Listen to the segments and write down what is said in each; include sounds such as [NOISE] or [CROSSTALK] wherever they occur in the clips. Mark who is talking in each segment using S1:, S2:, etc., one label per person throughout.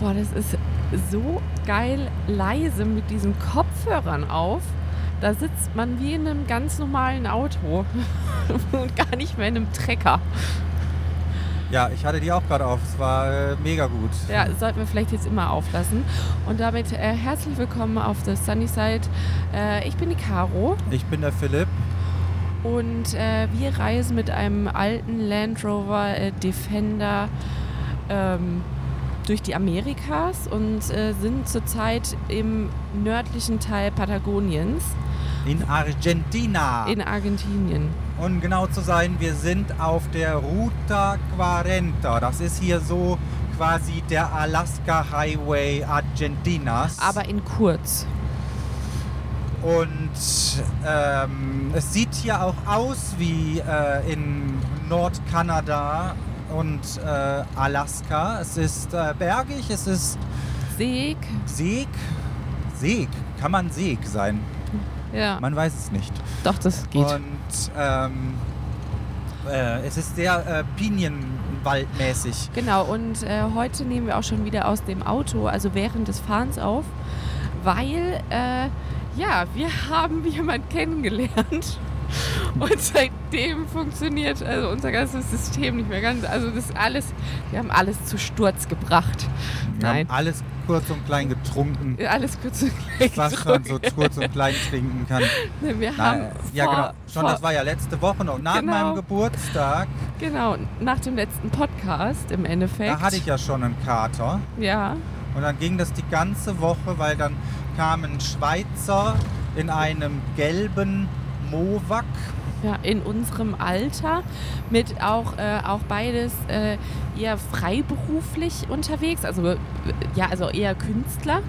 S1: Boah, das ist so geil leise mit diesen Kopfhörern auf. Da sitzt man wie in einem ganz normalen Auto [LAUGHS] und gar nicht mehr in einem Trecker.
S2: Ja, ich hatte die auch gerade auf. Es war äh, mega gut.
S1: Ja, sollten wir vielleicht jetzt immer auflassen. Und damit äh, herzlich willkommen auf The Sunny Side. Äh, ich bin die Caro
S2: Ich bin der Philipp.
S1: und äh, wir reisen mit einem alten Land Rover äh, Defender ähm, durch die Amerikas und äh, sind zurzeit im nördlichen Teil Patagoniens
S2: In Argentina.
S1: in Argentinien.
S2: Und genau zu sein, wir sind auf der Ruta 40. Das ist hier so quasi der Alaska Highway Argentinas.
S1: Aber in kurz.
S2: Und ähm, es sieht hier auch aus wie äh, in Nordkanada und äh, Alaska. Es ist äh, bergig, es ist
S1: Seeg.
S2: Seeg. Seeg, kann man Seeg sein?
S1: Ja,
S2: Man weiß es nicht.
S1: doch, das geht.
S2: Und ähm, äh, es ist sehr äh, Pinienwaldmäßig.
S1: Genau, und äh, heute nehmen wir auch schon wieder aus dem Auto, also während des Fahrens auf, weil, äh, ja, wir [LAUGHS] haben jemanden kennengelernt [LAUGHS] und seitdem funktioniert also unser ganzes System nicht mehr ganz. Also das ist alles, wir haben alles zu Sturz gebracht.
S2: Wir
S1: Nein,
S2: haben alles kurz und klein getrunken,
S1: alles kurz und gleich
S2: was man so
S1: getrunken.
S2: kurz und klein trinken kann. [LAUGHS]
S1: Wir haben
S2: Nein, ja,
S1: vor-
S2: genau. Schon,
S1: vor-
S2: das war ja letzte Woche noch. Nach
S1: Genau.
S2: meinem Geburtstag,
S1: Genau, nach dem letzten Podcast im Endeffekt.
S2: da hatte ich ja schon einen Kater.
S1: Ja,
S2: Und dann ging das die ganze Woche, weil dann kam ein Schweizer in einem gelben Mowak.
S1: Ja, in unserem Alter mit auch, äh, auch beides äh, eher freiberuflich unterwegs, also äh, ja, also eher Künstler.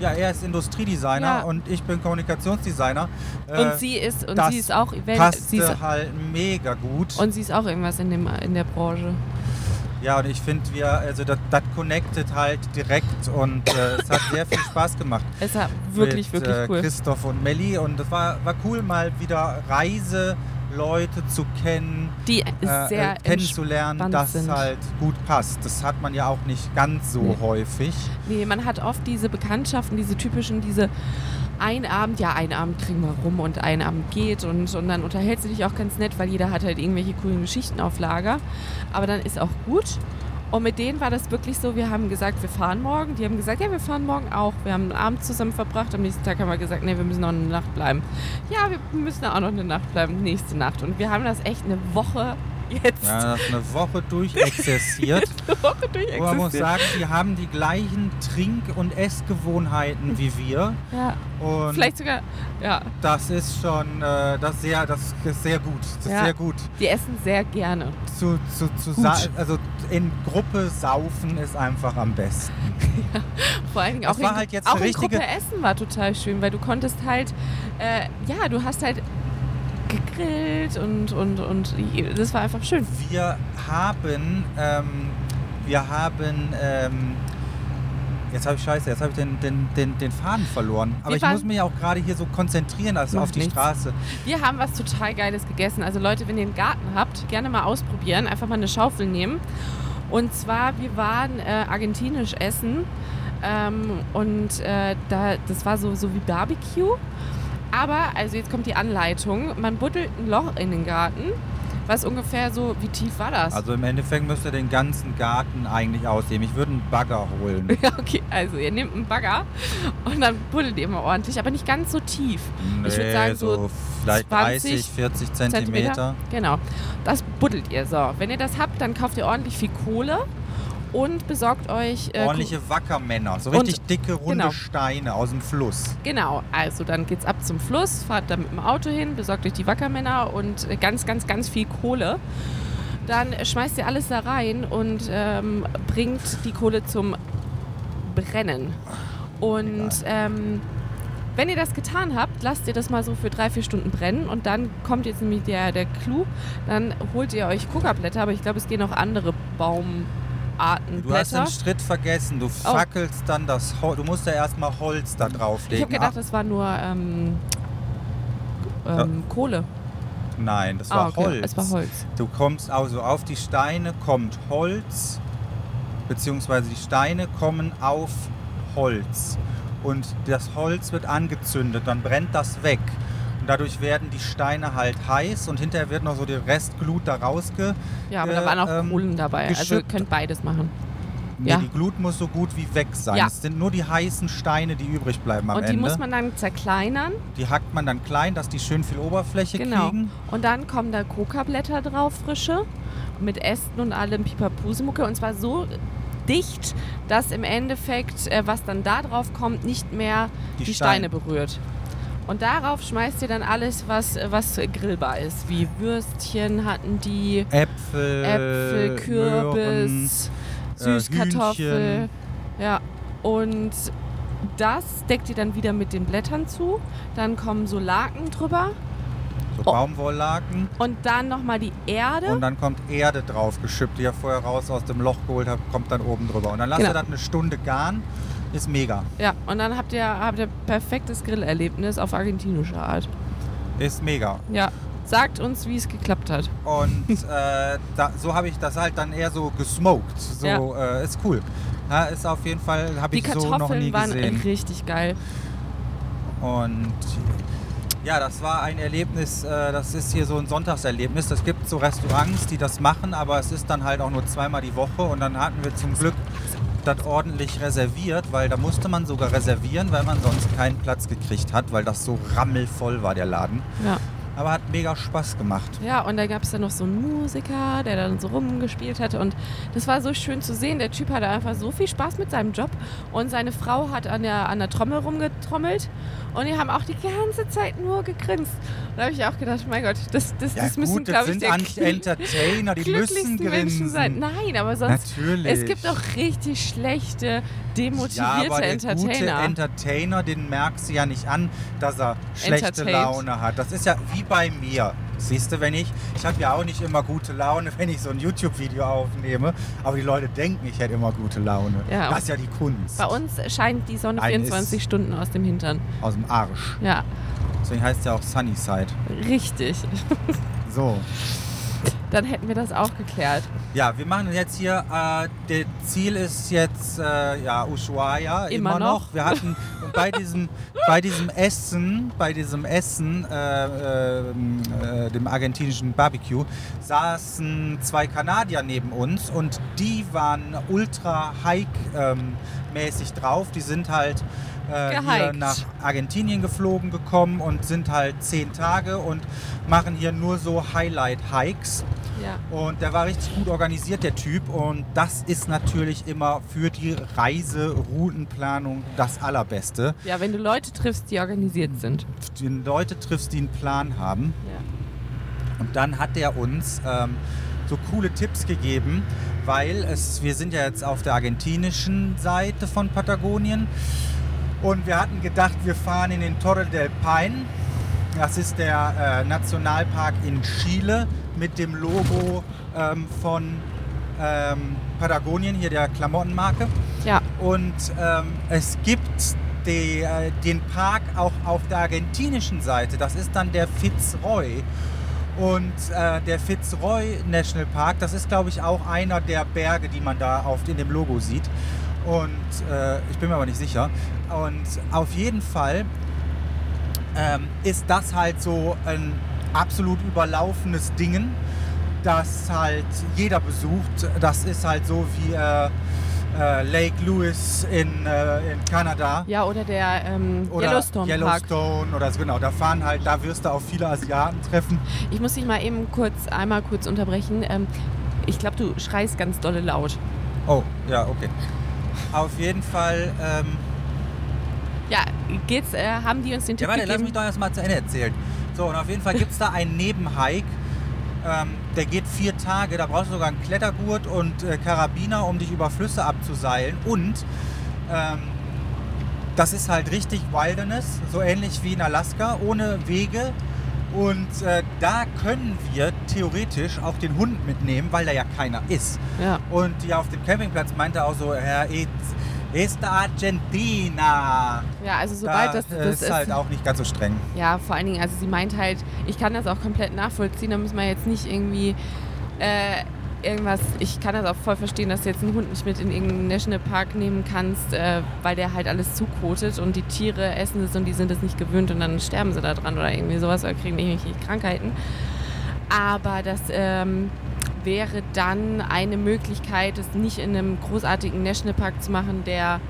S2: Ja, er ist Industriedesigner
S1: Ja.
S2: und ich bin Kommunikationsdesigner.
S1: und
S2: Äh,
S1: sie ist und sie ist auch
S2: passte
S1: sie ist,
S2: halt mega gut.
S1: und sie ist auch irgendwas in dem in der Branche.
S2: Ja, und ich finde, wir, also das, das connectet halt direkt und äh, es hat sehr viel [COUGHS] Spaß gemacht.
S1: Es war wirklich
S2: mit,
S1: wirklich
S2: äh,
S1: cool.
S2: Christoph und Melli und es war, war cool, mal wieder Reiseleute zu kennen,
S1: Die
S2: äh,
S1: sehr
S2: äh, kennenzulernen, dass
S1: sind.
S2: halt gut passt. Das hat man ja auch nicht ganz so
S1: Nee.
S2: häufig.
S1: Nee, man hat oft diese Bekanntschaften, diese typischen, diese ein Abend, ja, ein Abend kriegen wir rum und ein Abend geht und, und dann unterhältst du dich auch ganz nett, weil jeder hat halt irgendwelche coolen Geschichten auf Lager. Aber dann ist auch gut. Und mit denen war das wirklich so, wir haben gesagt, wir fahren morgen. Die haben gesagt, ja, wir fahren morgen auch. Wir haben einen Abend zusammen verbracht. Am nächsten Tag haben wir gesagt, nee, wir müssen noch eine Nacht bleiben. Ja, wir müssen auch noch eine Nacht bleiben, nächste Nacht. Und wir haben das echt eine Woche jetzt
S2: Ja, das ist eine Woche durchexerziert. [LAUGHS]
S1: eine Woche
S2: Und man muss sagen, die haben die gleichen Trink- und Essgewohnheiten wie wir.
S1: Ja,
S2: Und
S1: vielleicht sogar, ja,
S2: das ist schon äh, das sehr, das ist sehr gut. Das ist
S1: Ja.
S2: sehr gut.
S1: die essen sehr gerne.
S2: Zu, zu, zu also in Gruppe saufen ist einfach am besten. [LAUGHS]
S1: Vor allen Dingen
S2: Das
S1: auch, in,
S2: halt
S1: auch in Gruppe essen war total schön, weil du konntest halt, äh, ja, du hast halt gegrillt und, und, und das war einfach schön.
S2: Wir haben, ähm, wir haben, ähm, jetzt habe ich Scheiße, jetzt habe ich den, den, den, den Faden verloren. Aber
S1: Wir
S2: ich muss mich auch gerade hier so konzentrieren, also auf die
S1: nichts.
S2: Straße.
S1: Wir haben was total Geiles gegessen. Also Leute, wenn ihr einen Garten habt, gerne mal ausprobieren. Einfach mal eine Schaufel nehmen. Und zwar, wir waren äh, argentinisch essen. Ähm, und äh, da, das war so, so wie Barbecue. Aber, also jetzt kommt die Anleitung. Man buddelt ein Loch in den Garten. Was ungefähr so, wie tief war das?
S2: Also im Endeffekt müsst ihr den ganzen Garten eigentlich ausheben. Ich würde einen Bagger holen. [LAUGHS]
S1: Ja, okay, also ihr nehmt einen Bagger und dann buddelt ihr mal ordentlich, aber nicht ganz so tief. Ich würd
S2: Nee,
S1: sagen, so
S2: vielleicht
S1: 20
S2: 30, 40 Zentimeter.
S1: Genau. Das buddelt ihr. So, wenn ihr das habt, dann kauft ihr ordentlich viel Kohle und besorgt euch. äh,
S2: Ordentliche Wackermänner, so
S1: Und-
S2: richtig dicke, runde
S1: genau.
S2: Steine aus dem Fluss.
S1: Genau, also dann geht's ab zum Fluss, fahrt da mit dem Auto hin, besorgt euch die Wackermänner und äh, ganz, ganz, ganz viel Kohle. Dann schmeißt ihr alles da rein und ähm, bringt die Kohle zum Brennen. Und ähm, wenn ihr das getan habt, lasst ihr das mal so für drei, vier Stunden brennen und dann kommt jetzt nämlich der, der Clou. Dann holt ihr euch Kokablätter, aber ich glaube, es gehen auch andere Baumarten,
S2: Du hast einen Schritt vergessen. Du fackelst dann das Holz. Du musst ja erstmal Holz da
S1: Ich
S2: drauflegen.
S1: habe gedacht, das war nur ähm, ähm, Kohle.
S2: Ah, Nein, das war
S1: Ah, okay.
S2: Holz.
S1: Es war Holz.
S2: Du kommst also auf die Steine, kommt Holz beziehungsweise die Steine kommen auf Holz. Und das Holz wird angezündet, dann brennt das weg. Dadurch werden die Steine halt heiß und hinterher wird noch so die Restglut da rausge...
S1: Ja, aber da waren auch
S2: ähm,
S1: Kohlen dabei. Also ihr könnt beides machen.
S2: Nee,
S1: Ja.
S2: die Glut muss so gut wie weg sein.
S1: Ja.
S2: Es sind nur die heißen Steine, die übrig bleiben am
S1: Und die
S2: Ende.
S1: muss man dann zerkleinern.
S2: die hackt man dann klein, dass die schön viel Oberfläche
S1: Genau.
S2: kriegen.
S1: Und dann kommen da Kokablätter drauf, frische, mit Ästen und allem Pipapusemucke. Und zwar so dicht, dass im Endeffekt, äh, was dann da drauf kommt, nicht mehr
S2: Die
S1: die,
S2: Steine.
S1: Steine berührt. Und darauf schmeißt ihr dann alles, was, was grillbar ist. Wie Würstchen hatten die,
S2: Äpfel,
S1: Äpfel,
S2: Möhren,
S1: Kürbis,
S2: äh,
S1: Süßkartoffel.
S2: Hühnchen.
S1: Ja, und das deckt ihr dann wieder mit den Blättern zu. Dann kommen so Laken drüber.
S2: so
S1: Oh.
S2: Baumwolllaken.
S1: Und dann nochmal die Erde.
S2: Und dann kommt Erde drauf geschüppt, die ihr vorher raus aus dem Loch geholt habt, kommt dann oben drüber. Und dann lasst
S1: Genau.
S2: ihr das eine Stunde garen. Ist mega.
S1: Ja, und dann habt ihr, habt ihr perfektes Grillerlebnis auf argentinische Art.
S2: Ist mega.
S1: Ja, sagt uns, wie es geklappt hat.
S2: Und äh, [LAUGHS] da, so habe ich das halt dann eher so gesmoked. So äh, ist cool. Ja, ist auf jeden Fall, habe
S1: Die
S2: ich so noch nie
S1: Kartoffeln waren
S2: gesehen.
S1: richtig geil.
S2: Und ja, das war ein Erlebnis, äh, das ist hier so ein Sonntagserlebnis. Es gibt so Restaurants, die das machen, aber es ist dann halt auch nur zweimal die Woche. Und dann hatten wir zum Glück das ordentlich reserviert, weil da musste man sogar reservieren, weil man sonst keinen Platz gekriegt hat, weil das so rammelvoll war, der Laden.
S1: Ja.
S2: Aber hat mega Spaß gemacht.
S1: Ja, und da gab es dann noch so einen Musiker, der dann so rumgespielt hatte. Und das war so schön zu sehen. Der Typ hatte einfach so viel Spaß mit seinem Job. Und seine Frau hat an der, an der Trommel rumgetrommelt. Und die haben auch die ganze Zeit nur gegrinst. Und da habe ich auch gedacht, mein Gott, das, das,
S2: Ja
S1: das müssen,
S2: gut, das
S1: glaube ich,
S2: Ant- Entertainer, die müssen
S1: Menschen
S2: grinsen.
S1: sein. Nein, aber sonst
S2: Natürlich.
S1: Es gibt auch richtig schlechte,
S2: ja,
S1: demotivierte
S2: aber der gute
S1: Entertainer.
S2: Entertainer, den merkst du ja nicht an, dass er schlechte. Laune hat. Das ist ja wie bei mir. Siehst du, wenn ich, ich habe ja auch nicht immer gute Laune, [LAUGHS] wenn ich so ein YouTube-Video aufnehme, aber die Leute denken, ich hätte immer gute Laune.
S1: Ja.
S2: Das ist ja die Kunst.
S1: Bei uns scheint die Sonne
S2: Nein,
S1: 24
S2: ist-
S1: Stunden aus dem Hintern.
S2: Aus dem Arsch.
S1: Ja,
S2: Deswegen heißt es ja auch Sunnyside.
S1: richtig.
S2: So.
S1: Dann hätten wir das auch geklärt.
S2: Ja, wir machen jetzt hier, äh, das Ziel ist jetzt, äh, ja, Ushuaia, immer,
S1: Immer
S2: noch.
S1: noch.
S2: Wir hatten bei diesem, bei diesem Essen, bei diesem Essen, äh, äh, äh, dem argentinischen Barbecue, saßen zwei Kanadier neben uns und die waren ultra hike-mäßig drauf. Die sind halt äh, nach Argentinien geflogen gekommen und sind halt zehn Tage und machen hier nur so Highlight-Hikes.
S1: Ja.
S2: Und der war richtig gut organisiert, der Typ. Und das ist natürlich immer für die Reiseroutenplanung das Allerbeste.
S1: ja, wenn du Leute triffst, die organisiert sind.
S2: Die Leute triffst, die einen Plan haben.
S1: Ja.
S2: Und dann hat er uns ähm, so coole Tipps gegeben, weil es, wir sind ja jetzt auf der argentinischen Seite von Patagonien. Und wir hatten gedacht, wir fahren in den Torre del Paine. Das ist der äh, Nationalpark in Chile mit dem Logo ähm, von ähm, Patagonien, hier der Klamottenmarke.
S1: ja,
S2: Und ähm, es gibt die, äh, den Park auch auf der argentinischen Seite. Das ist dann der Fitzroy. Und äh, der Fitzroy National Park, das ist, glaube ich, auch einer der Berge, die man da auf, in dem Logo sieht. Und äh, ich bin mir aber nicht sicher. Und auf jeden Fall ähm, ist das halt so ein absolut überlaufenes Ding, das halt jeder besucht. Das ist halt so wie äh, äh, Lake Louis in, äh, in Kanada.
S1: ja, oder der ähm,
S2: Oder
S1: Yellowstone, Park.
S2: Yellowstone oder so, genau. Da fahren halt, da wirst du auch viele Asiaten treffen.
S1: Ich muss dich mal eben kurz, einmal kurz unterbrechen. Ähm, ich glaube, du schreist ganz dolle laut.
S2: Oh, ja, okay. Auf jeden Fall, ähm,
S1: Ja, geht's, äh, haben die uns den
S2: ja,
S1: Tipp
S2: warte, lass
S1: gegeben?
S2: mich doch erst mal zu Ende erzählen. So, und auf jeden Fall gibt es da einen Nebenhike. Ähm, der geht vier Tage, da brauchst du sogar einen Klettergurt und äh, Karabiner, um dich über Flüsse abzuseilen. Und ähm, das ist halt richtig Wilderness, so ähnlich wie in Alaska, ohne Wege. Und äh, da können wir theoretisch auch den Hund mitnehmen, weil da ja keiner ist.
S1: ja.
S2: Und die auf dem Campingplatz meinte auch so, Herr, it's, it's Argentina.
S1: ja, also sobald
S2: da
S1: das, das
S2: ist
S1: ist,
S2: halt auch nicht ganz so streng.
S1: Ja, vor allen Dingen, also sie meint halt, ich kann das auch komplett nachvollziehen, da müssen wir jetzt nicht irgendwie äh, irgendwas, ich kann das auch voll verstehen, dass du jetzt einen Hund nicht mit in irgendeinen Nationalpark nehmen kannst, äh, weil der halt alles zukotet und die Tiere essen es und die sind es nicht gewöhnt und dann sterben sie da dran oder irgendwie sowas oder kriegen irgendwelche Krankheiten. Aber das ähm, wäre dann eine Möglichkeit, es nicht in einem großartigen Nationalpark zu machen, der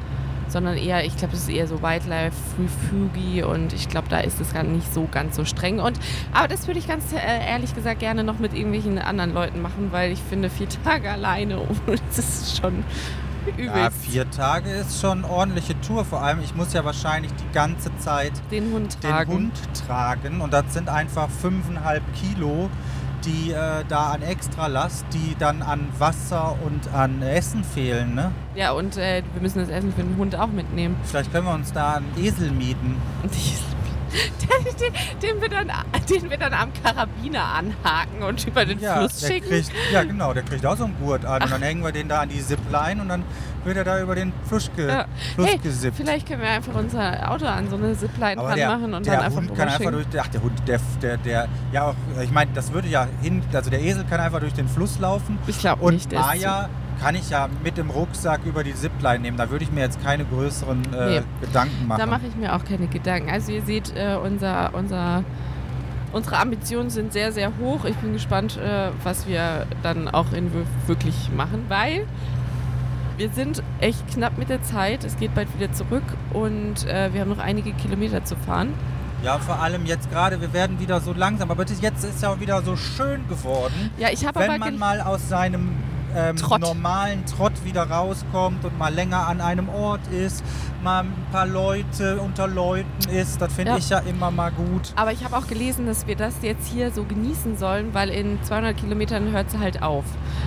S1: sondern eher, ich glaube, das ist eher so Wildlife Refugi und ich glaube, da ist es gar nicht so ganz so streng. Und aber das würde ich ganz äh, ehrlich gesagt gerne noch mit irgendwelchen anderen Leuten machen, weil ich finde vier [LAUGHS] Tage alleine, das ist schon übelst.
S2: Ja, vier Tage ist schon eine ordentliche Tour. Vor allem, ich muss ja wahrscheinlich die ganze Zeit
S1: den Hund tragen.
S2: Den Hund tragen. Und das sind einfach fünfeinhalb Kilo, die äh, da an Extralast, die dann an Wasser und an Essen fehlen. Ne?
S1: Ja, und äh, wir müssen das Essen für den Hund auch mitnehmen.
S2: Vielleicht können wir uns da einen Esel mieten. [LAUGHS]
S1: den, den, wir dann, den wir dann am Karabiner anhaken und über den
S2: ja,
S1: Fluss schicken.
S2: Kriegt, ja, genau, der kriegt auch so einen Gurt an. Ach. Und dann hängen wir den da an die Zipline und dann wird er da über den Fluss, ge, ja. Fluss
S1: hey,
S2: gesippt.
S1: Vielleicht können wir einfach unser Auto an so eine Zipline dran der, machen und
S2: der
S1: dann einfach
S2: Hund kann einfach durch, ach der Hund, der, der, der, ja auch, ich meine, das würde ja hin, also der Esel kann einfach durch den Fluss laufen.
S1: Ich glaube
S2: nicht. Und Maya kann ich ja mit dem Rucksack über die Zipline nehmen. Da würde ich mir jetzt keine größeren äh, nee, Gedanken machen.
S1: Da mache ich mir auch keine Gedanken. Also ihr seht, äh, unser, unser, unsere Ambitionen sind sehr, sehr hoch. Ich bin gespannt, äh, was wir dann auch in wirklich machen, weil wir sind echt knapp mit der Zeit. Es geht bald wieder zurück und äh, wir haben noch einige Kilometer zu fahren.
S2: Ja, vor allem jetzt gerade, wir werden wieder so langsam, aber jetzt ist ja wieder so schön geworden.
S1: Ja, ich habe
S2: Wenn man mal aus seinem ähm, normalen Trott wieder rauskommt und mal länger an einem Ort ist, mal ein paar Leute unter Leuten ist. Das finde ja. ich ja immer mal gut.
S1: Aber ich habe auch gelesen, dass wir das jetzt hier so genießen sollen, weil in 200 Kilometern hört es halt auf.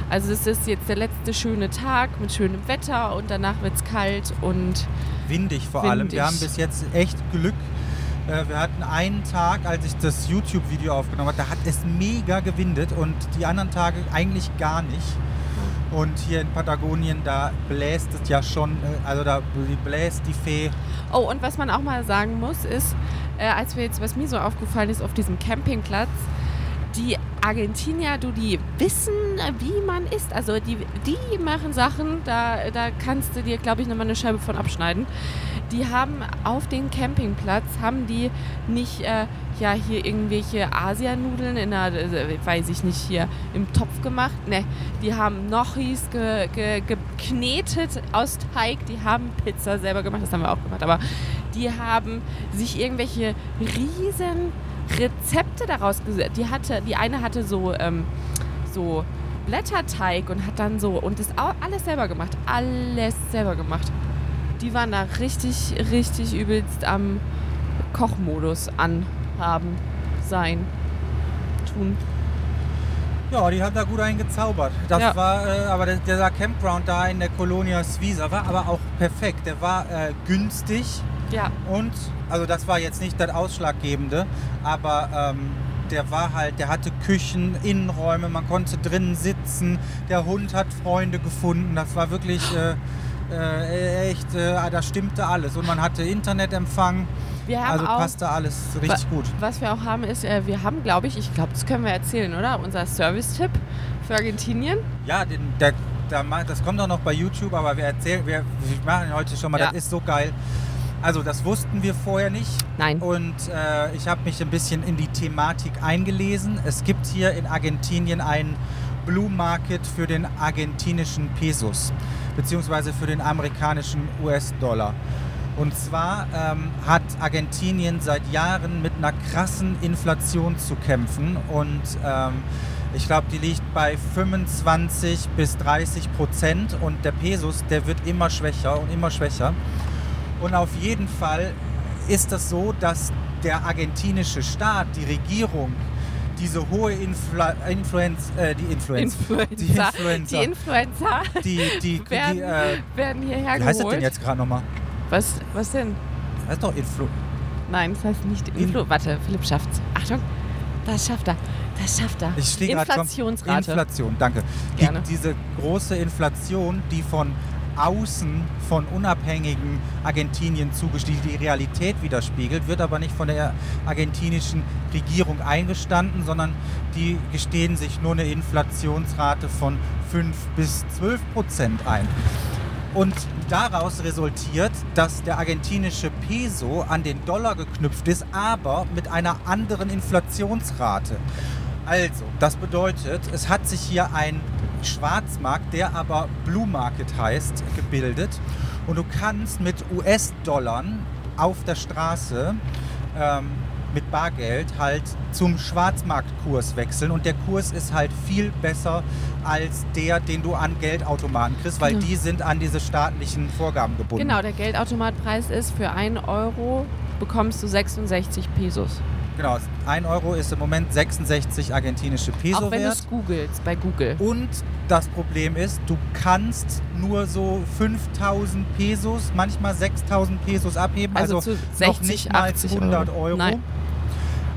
S1: Also es ist jetzt der letzte schöne Tag mit schönem Wetter und danach wird es kalt und
S2: windig vor windig. allem. Wir haben bis jetzt echt Glück. Äh, wir hatten einen Tag, als ich das YouTube-Video aufgenommen habe, da hat es mega gewindet und die anderen Tage eigentlich gar nicht. Und hier in Patagonien, da bläst es ja schon, äh, also da bläst die Fee.
S1: Oh, und was man auch mal sagen muss, ist, äh, als wir jetzt, was mir so aufgefallen ist, auf diesem Campingplatz, die Argentinier, du, die wissen, wie man isst. Also die, die machen Sachen, da, da kannst du dir, glaube ich, nochmal eine Scheibe von abschneiden. Die haben auf dem Campingplatz, haben die nicht äh, ja hier irgendwelche Asianudeln in der, äh, weiß ich nicht, hier im Topf gemacht. Ne, die haben Nochis ge, ge, geknetet aus Teig, die haben Pizza selber gemacht, das haben wir auch gemacht, aber die haben sich irgendwelche riesen Rezepte daraus gesetzt. Die hatte, die eine hatte so, ähm, so Blätterteig und hat dann so und das alles selber gemacht. Alles selber gemacht. Die waren da richtig, richtig übelst am Kochmodus anhaben, sein, tun.
S2: Ja, die haben da gut eingezaubert. Das ja. war, äh, aber der, dieser Campground da in der Colonia Suiza war aber auch perfekt. Der war äh, günstig.
S1: Ja.
S2: Und, also das war jetzt nicht das Ausschlaggebende, aber ähm, der war halt, der hatte Küchen, Innenräume, man konnte drinnen sitzen, der Hund hat Freunde gefunden, das war wirklich äh, äh, echt, äh, da stimmte alles. Und man hatte Internetempfang. Also auch, passte alles richtig gut.
S1: Was wir auch haben ist, äh, wir haben, glaube ich, ich glaube, das können wir erzählen, oder? Unser Service-Tipp für Argentinien.
S2: Ja, den, der, der, das kommt auch noch bei YouTube, aber wir erzählen, wir, wir machen heute schon mal, ja. das ist so geil. Also das wussten wir vorher nicht.
S1: Nein.
S2: Und äh, ich habe mich ein bisschen in die Thematik eingelesen. Es gibt hier in Argentinien einen Blue Market für den argentinischen Pesos beziehungsweise für den amerikanischen US-Dollar. Und zwar ähm, hat Argentinien seit Jahren mit einer krassen Inflation zu kämpfen und ähm, ich glaube, die liegt bei 25 bis 30 Prozent und der Pesos, der wird immer schwächer und immer schwächer. Und auf jeden Fall ist es so, dass der argentinische Staat, die Regierung, diese hohe Influ Influenz, äh, die Influenz,
S1: Influenza, die Influenza, die, Influenza
S2: die, die,
S1: werden,
S2: die,
S1: äh, werden hierher
S2: geholt.
S1: Wie
S2: heißt das denn jetzt gerade nochmal?
S1: Was, was denn?
S2: Das heißt doch Influ...
S1: Nein, das heißt nicht Influ... In Warte, Philipp schafft's. Achtung, das schafft er. Das schafft er.
S2: Ich
S1: Inflationsrate.
S2: Inflation, danke.
S1: Gerne.
S2: Die, diese große Inflation, die von außen von unabhängigen Argentinien zugestiegen, die Realität widerspiegelt, wird aber nicht von der argentinischen Regierung eingestanden, sondern die gestehen sich nur eine Inflationsrate von 5 bis 12 Prozent ein. Und daraus resultiert, dass der argentinische Peso an den Dollar geknüpft ist, aber mit einer anderen Inflationsrate. Also, das bedeutet, es hat sich hier ein Schwarzmarkt, der aber Blue Market heißt, gebildet. Und du kannst mit US-Dollar auf der Straße ähm, mit Bargeld halt zum Schwarzmarktkurs wechseln und der Kurs ist halt viel besser als der, den du an Geldautomaten kriegst, weil
S1: Genau.
S2: die sind an diese staatlichen Vorgaben gebunden.
S1: Genau, der Geldautomatpreis ist für 1 Euro bekommst du 66 Pesos.
S2: Genau, 1 Euro ist im Moment 66 argentinische Peso
S1: Auch wenn du
S2: wert.
S1: es googelst bei Google.
S2: Und das Problem ist, du kannst nur so 5000 Pesos, manchmal 6000 Pesos abheben.
S1: Also
S2: Also,
S1: zu
S2: noch
S1: 60,
S2: nicht mal
S1: 80
S2: 100 Euro.
S1: Euro. Nein.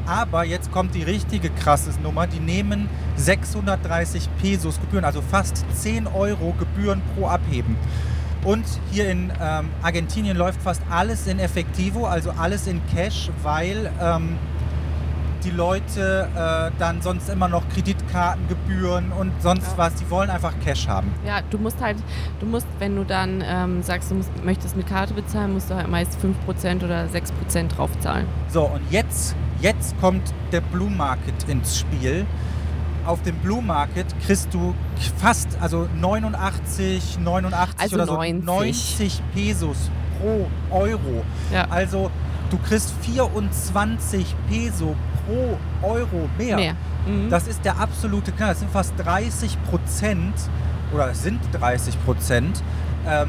S2: Aber jetzt kommt die richtige krasse Nummer. Die nehmen 630 Pesos Gebühren, also fast 10 Euro Gebühren pro Abheben. Und hier in ähm, Argentinien läuft fast alles in Effektivo, also alles in Cash, weil ähm, die Leute äh, dann sonst immer noch Kreditkartengebühren und sonst
S1: Ja.
S2: was. Die wollen einfach Cash haben.
S1: Ja, du musst halt, du musst, wenn du dann ähm, sagst, du musst, möchtest mit Karte bezahlen, musst du halt meist 5% oder 6% draufzahlen.
S2: So, und jetzt, jetzt kommt der Blue Market ins Spiel. Auf dem Blue Market kriegst du fast, also 89, 89
S1: Also
S2: oder so
S1: 90.
S2: 90 Pesos pro Euro.
S1: Ja.
S2: Also du kriegst 24 Peso pro Euro mehr.
S1: Mehr. Mhm.
S2: Das ist der absolute Knall. Das sind fast 30 Prozent oder es sind 30 Prozent, ähm,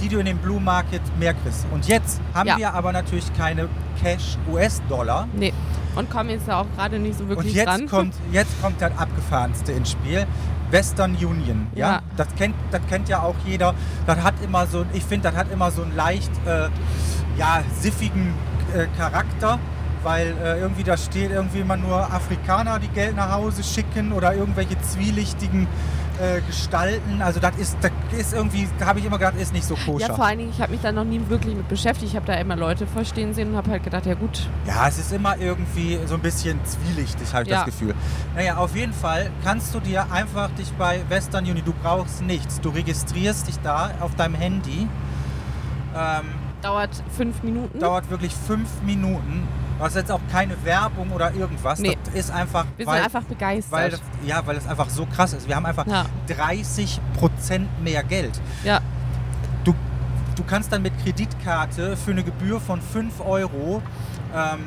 S2: die du in dem Blue Market mehr kriegst. Und jetzt haben
S1: Ja.
S2: wir aber natürlich keine Cash US-Dollar.
S1: nee. Und kommen jetzt auch gerade nicht so
S2: Und
S1: wirklich
S2: jetzt
S1: dran.
S2: kommt, jetzt kommt das Abgefahrenste ins Spiel. Western Union, ja,
S1: Ja.
S2: Das, kennt, das kennt ja auch jeder. Das hat immer so, ich finde, das hat immer so einen leicht, äh, ja, siffigen äh, Charakter, weil äh, irgendwie da steht irgendwie immer nur Afrikaner, die Geld nach Hause schicken oder irgendwelche zwielichtigen äh, Gestalten. Also das ist, das ist irgendwie, habe ich immer gedacht, ist nicht so koscher.
S1: Ja, vor allen Dingen, ich habe mich da noch nie wirklich mit beschäftigt. Ich habe da immer Leute verstehen sehen und habe halt gedacht, ja gut,
S2: Ja, es ist immer irgendwie so ein bisschen zwielichtig, habe ich
S1: Ja.
S2: das Gefühl. Naja, auf jeden Fall kannst du dir einfach dich bei Western Union, du brauchst nichts. Du registrierst dich da auf deinem Handy. Ähm,
S1: dauert fünf Minuten.
S2: dauert wirklich fünf Minuten. Du hast jetzt auch keine Werbung oder irgendwas.
S1: Nee.
S2: Das ist einfach,
S1: Wir
S2: weil,
S1: sind einfach begeistert.
S2: weil das, ja, weil es einfach so krass ist. Wir haben einfach
S1: Ja.
S2: 30 Prozent mehr Geld.
S1: ja,
S2: Du, du kannst dann mit Kreditkarte für eine Gebühr von 5 Euro ähm,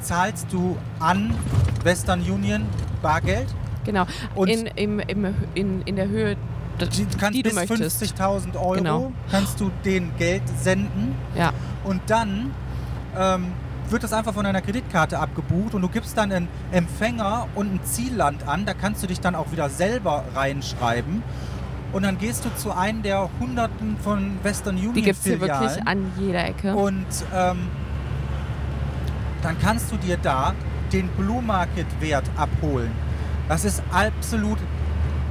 S2: zahlst du an Western Union Bargeld.
S1: genau.
S2: Und-
S1: in, im, im, in, in der Höhe, d-
S2: Du kannst
S1: die
S2: bis
S1: möchtest.
S2: 50.000 Euro
S1: Genau.
S2: kannst du den Geld senden.
S1: Ja,
S2: Und dann ähm, wird das einfach von deiner Kreditkarte abgebucht und du gibst dann einen Empfänger und ein Zielland an. Da kannst du dich dann auch wieder selber reinschreiben. Und dann gehst du zu einem der Hunderten von Western Union
S1: die gibt es hier
S2: Filialen.
S1: wirklich an jeder Ecke.
S2: Und ähm, dann kannst du dir da den Blue Market Wert abholen. Das ist absolut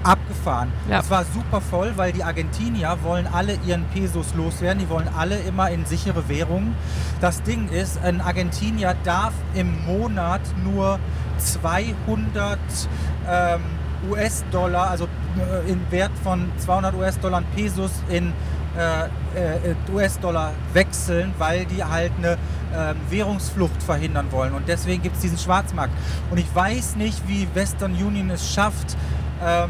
S2: abgefahren.
S1: Ja.
S2: Das war super voll, weil die Argentinier wollen alle ihren Pesos loswerden. Die wollen alle immer in sichere Währungen. Das Ding ist, ein Argentinier darf im Monat nur 200 ähm, US-Dollar, also äh, in Wert von 200 US-Dollar Pesos in äh, äh, US-Dollar wechseln, weil die halt eine ähm, Währungsflucht verhindern wollen. Und deswegen gibt es diesen Schwarzmarkt. Und ich weiß nicht, wie Western Union es schafft, ähm,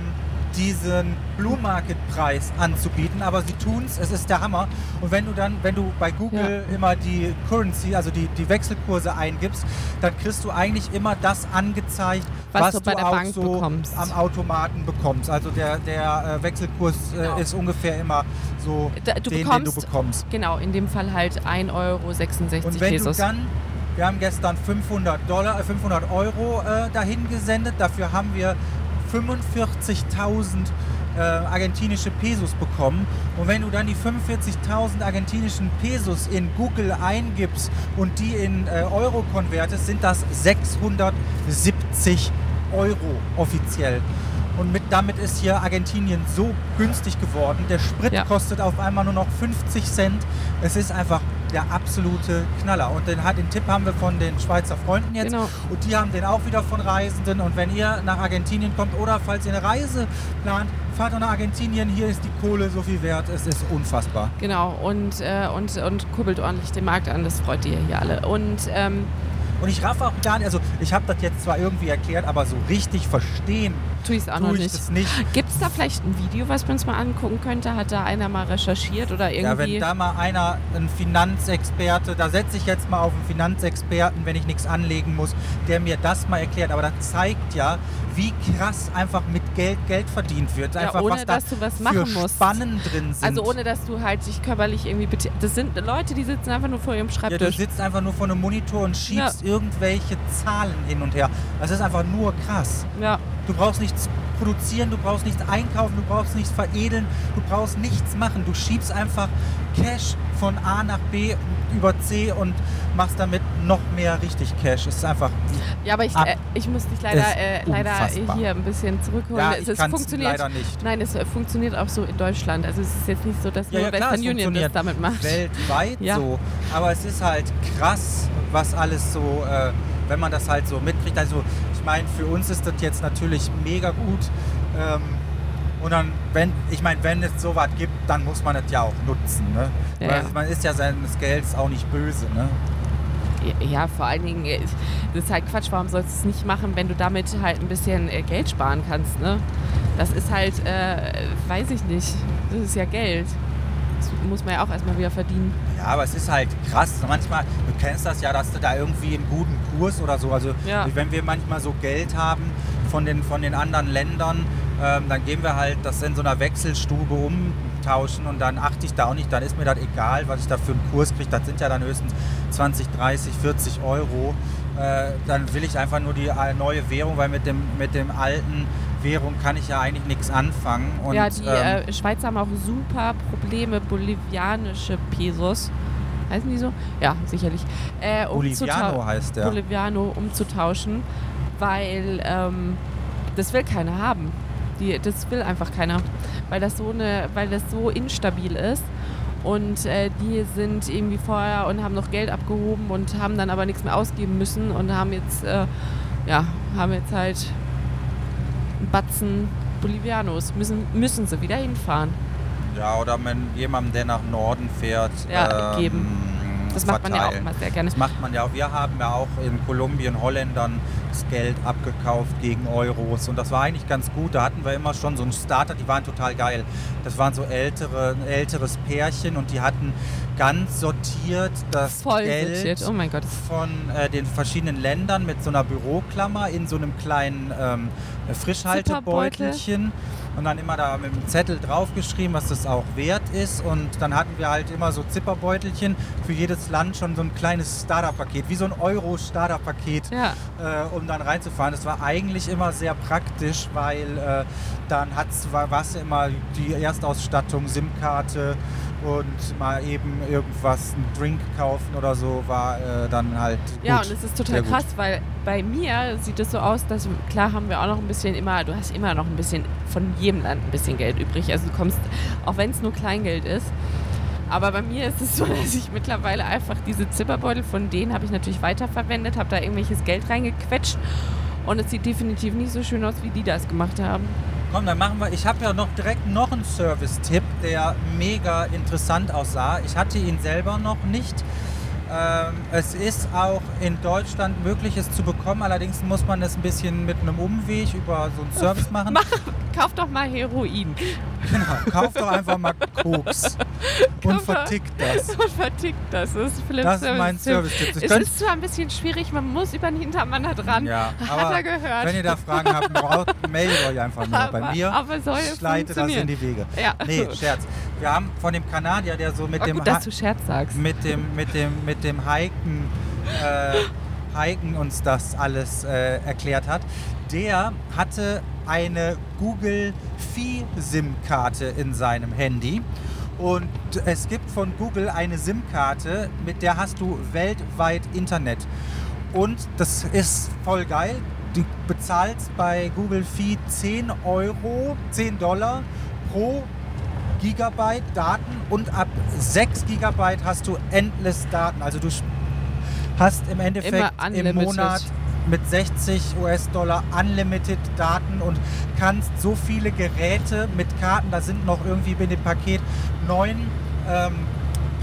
S2: diesen Blue Market Preis anzubieten, aber sie tun es, es ist der Hammer. Und wenn du dann, wenn du bei Google immer die Currency, also die, die Wechselkurse eingibst, dann kriegst du eigentlich immer das angezeigt,
S1: Was
S2: was,
S1: du bei der
S2: auch
S1: Bank
S2: so
S1: bekommst.
S2: am Automaten bekommst. Also der, der äh, Wechselkurs äh,
S1: Genau.
S2: ist ungefähr immer so
S1: Da- du
S2: den,
S1: bekommst-
S2: den du bekommst.
S1: Genau, in dem Fall halt 1,66 Euro
S2: Und wenn
S1: Pesos.
S2: du dann, wir haben gestern 500, Dollar, äh, 500 Euro äh, dahin gesendet, dafür haben wir 45.000 äh, argentinische Pesos bekommen. Und wenn du dann die 45.000 argentinischen Pesos in Google eingibst und die in äh, Euro konvertest, sind das 670 Euro offiziell. Und mit, damit ist hier Argentinien so günstig geworden. Der Sprit
S1: Ja.
S2: kostet auf einmal nur noch 50 Cent. Es ist einfach der absolute Knaller. Und den, hat- den Tipp haben wir von den Schweizer Freunden jetzt.
S1: Genau.
S2: Und die haben den auch wieder von Reisenden. Und wenn ihr nach Argentinien kommt oder falls ihr eine Reise plant, fahrt nach Argentinien. Hier ist die Kohle so viel wert. Es ist unfassbar.
S1: Genau, und, äh, und, und kurbelt ordentlich den Markt an, das freut ihr hier alle. Und ähm,
S2: Und ich raff auch gar nicht, also ich habe das jetzt zwar irgendwie erklärt, aber so richtig verstehen
S1: tue ich es auch noch nicht.
S2: nicht.
S1: Gibt es da vielleicht ein Video, was wir uns mal angucken könnte? Hat da einer mal recherchiert oder
S2: Ja,
S1: irgendwie?
S2: wenn da mal einer, ein Finanzexperte, da setze ich jetzt mal auf einen Finanzexperten, wenn ich nichts anlegen muss, der mir das mal erklärt. Aber das zeigt ja, wie krass einfach mit Geld Geld verdient wird.
S1: Ja,
S2: Einfach,
S1: ohne,
S2: was da
S1: dass du was
S2: für
S1: machen musst.
S2: Spannen drin sind.
S1: also ohne, dass du halt dich körperlich irgendwie Das sind Leute, die sitzen einfach nur vor ihrem
S2: ja, du
S1: Schreibtisch.
S2: sitzt einfach nur vor einem Monitor und schiebst irgendwelche Zahlen hin und her. Das ist einfach nur krass.
S1: Ja,
S2: Du brauchst nichts produzieren, du brauchst nichts einkaufen, du brauchst nichts veredeln, du brauchst nichts machen. Du schiebst einfach Cash von A nach B über C und machst damit noch mehr richtig Cash. Es ist einfach.
S1: ja aber ich, äh, ich muss dich leider, äh, leider
S2: unfassbar.
S1: hier ein bisschen zurückholen.
S2: Ja,
S1: es, es funktioniert.
S2: leider nicht.
S1: Nein, es äh, funktioniert auch so in Deutschland. Also es ist jetzt nicht so, dass
S2: Ja,
S1: nur
S2: ja, klar,
S1: Western Union das
S2: funktioniert
S1: damit macht.
S2: Weltweit
S1: Ja.
S2: so. Aber es ist halt krass, was alles so, äh, wenn man das halt so mitkriegt. Also ich meine, für uns ist das jetzt natürlich mega gut. Ähm, und dann, wenn, ich meine, wenn es sowas gibt, dann muss man es ja auch nutzen. Ne?
S1: Ja,
S2: Weil
S1: ja.
S2: Man ist ja seines Gelds auch nicht böse. Ne?
S1: Ja, vor allen Dingen, äh, das ist halt Quatsch. Warum sollst du es nicht machen, wenn du damit halt ein bisschen äh, Geld sparen kannst, ne? Das ist halt, äh, weiß ich nicht. Das ist ja Geld. Das muss man ja auch erstmal wieder verdienen.
S2: Ja, aber es ist halt krass. Manchmal, du kennst das ja, dass du da irgendwie im guten Kurs oder so, also
S1: Ja.
S2: wenn wir manchmal so Geld haben von den, von den anderen Ländern, ähm, dann gehen wir halt das in so einer Wechselstube umtauschen und dann achte ich da auch nicht, dann ist mir das egal, was ich da für einen Kurs kriege. Das sind ja dann höchstens 20, 30, 40 Euro. Äh, dann will ich einfach nur die äh, neue Währung, weil mit dem, mit dem alten Währung kann ich ja eigentlich nichts anfangen. Und,
S1: ja, die
S2: ähm,
S1: äh, Schweizer haben auch super Probleme, bolivianische Pesos. Heißen die so? Ja, sicherlich. Äh,
S2: Boliviano
S1: umzutau-
S2: heißt der.
S1: Boliviano umzutauschen, weil ähm, das will keiner haben. Die, das will einfach keiner, weil das so eine, weil das so instabil ist. Und äh, die sind irgendwie vorher und haben noch Geld abgehoben und haben dann aber nichts mehr ausgeben müssen und haben jetzt, äh, ja, haben jetzt halt Batzen Bolivianos. Müssen, müssen sie wieder hinfahren.
S2: Ja, oder wenn jemandem, der nach Norden fährt,
S1: Ja,
S2: ähm,
S1: geben. Das macht man ja auch
S2: verteilen.
S1: mal sehr gerne.
S2: Das macht man ja auch. Wir haben ja auch in Kolumbien Holländern das Geld abgekauft gegen Euros und das war eigentlich ganz gut. Da hatten wir immer schon so einen Starter, die waren total geil. Das waren so ältere, ein älteres Pärchen und die hatten ganz sortiert das
S1: Voll
S2: Geld.
S1: Oh
S2: von äh, den verschiedenen Ländern mit so einer Büroklammer in so einem kleinen ähm, Frischhaltebeutelchen und dann immer da mit dem Zettel draufgeschrieben, was das auch wert ist. Und dann hatten wir halt immer so Zipperbeutelchen für jedes Land schon so ein kleines Starterpaket, wie so ein Euro-Starterpaket,
S1: Ja,
S2: äh, um dann reinzufahren. Das war eigentlich immer sehr praktisch, weil äh, dann war es immer die Erstausstattung, SIM-Karte und mal eben irgendwas, einen Drink kaufen oder so, war äh, dann halt
S1: ja
S2: gut.
S1: und es ist total
S2: Sehr gut.
S1: krass, weil bei mir sieht es so aus, dass klar haben wir auch noch ein bisschen immer, du hast immer noch ein bisschen von jedem Land ein bisschen Geld übrig. Also du kommst, auch wenn es nur Kleingeld ist. Aber bei mir ist es so, [LAUGHS] dass ich mittlerweile einfach diese Zipperbeutel von denen habe ich natürlich weiterverwendet, habe da irgendwelches Geld reingequetscht und es sieht definitiv nicht so schön aus, wie die das gemacht haben.
S2: Komm, dann machen wir. Ich habe ja noch direkt noch einen Service-Tipp, der mega interessant aussah. Ich hatte ihn selber noch nicht. Ähm, es ist auch in Deutschland möglich, es zu bekommen. Allerdings muss man es ein bisschen mit einem Umweg über so einen Service machen. [LAUGHS]
S1: Mach, kauf doch mal Heroin
S2: Genau, kauf doch einfach mal Koks [LAUGHS] und vertickt das. [LAUGHS]
S1: und vertickt das. Das ist Philips
S2: Das ist mein
S1: Service-Tipp. Es ist zwar ein bisschen schwierig, man muss über den Hintermann da dran.
S2: Ja,
S1: Hat
S2: aber
S1: er gehört.
S2: wenn ihr da Fragen habt, braucht, meldet euch einfach nur bei mir.
S1: aber soll
S2: ich leite das in die Wege.
S1: Ja.
S2: Nee, Scherz. Wir haben von dem Kanadier, der so mit
S1: War
S2: dem
S1: gut,
S2: Ha-
S1: dass du Scherz sagst.
S2: mit dem, mit dem, mit dem Hiken, äh, Hiken uns das alles äh, erklärt hat. Der hatte eine Google Fi-SIM-Karte in seinem Handy. Und es gibt von Google eine SIM-Karte, mit der hast du weltweit Internet. Und das ist voll geil. du bezahlst bei Google Fee 10 Euro, 10 Dollar pro Gigabyte Daten und ab 6 Gigabyte hast du endless Daten. Also du hast im Endeffekt im. Monat mit 60 US-Dollar unlimited Daten und kannst so viele Geräte mit Karten, da sind noch irgendwie in dem Paket neun ähm,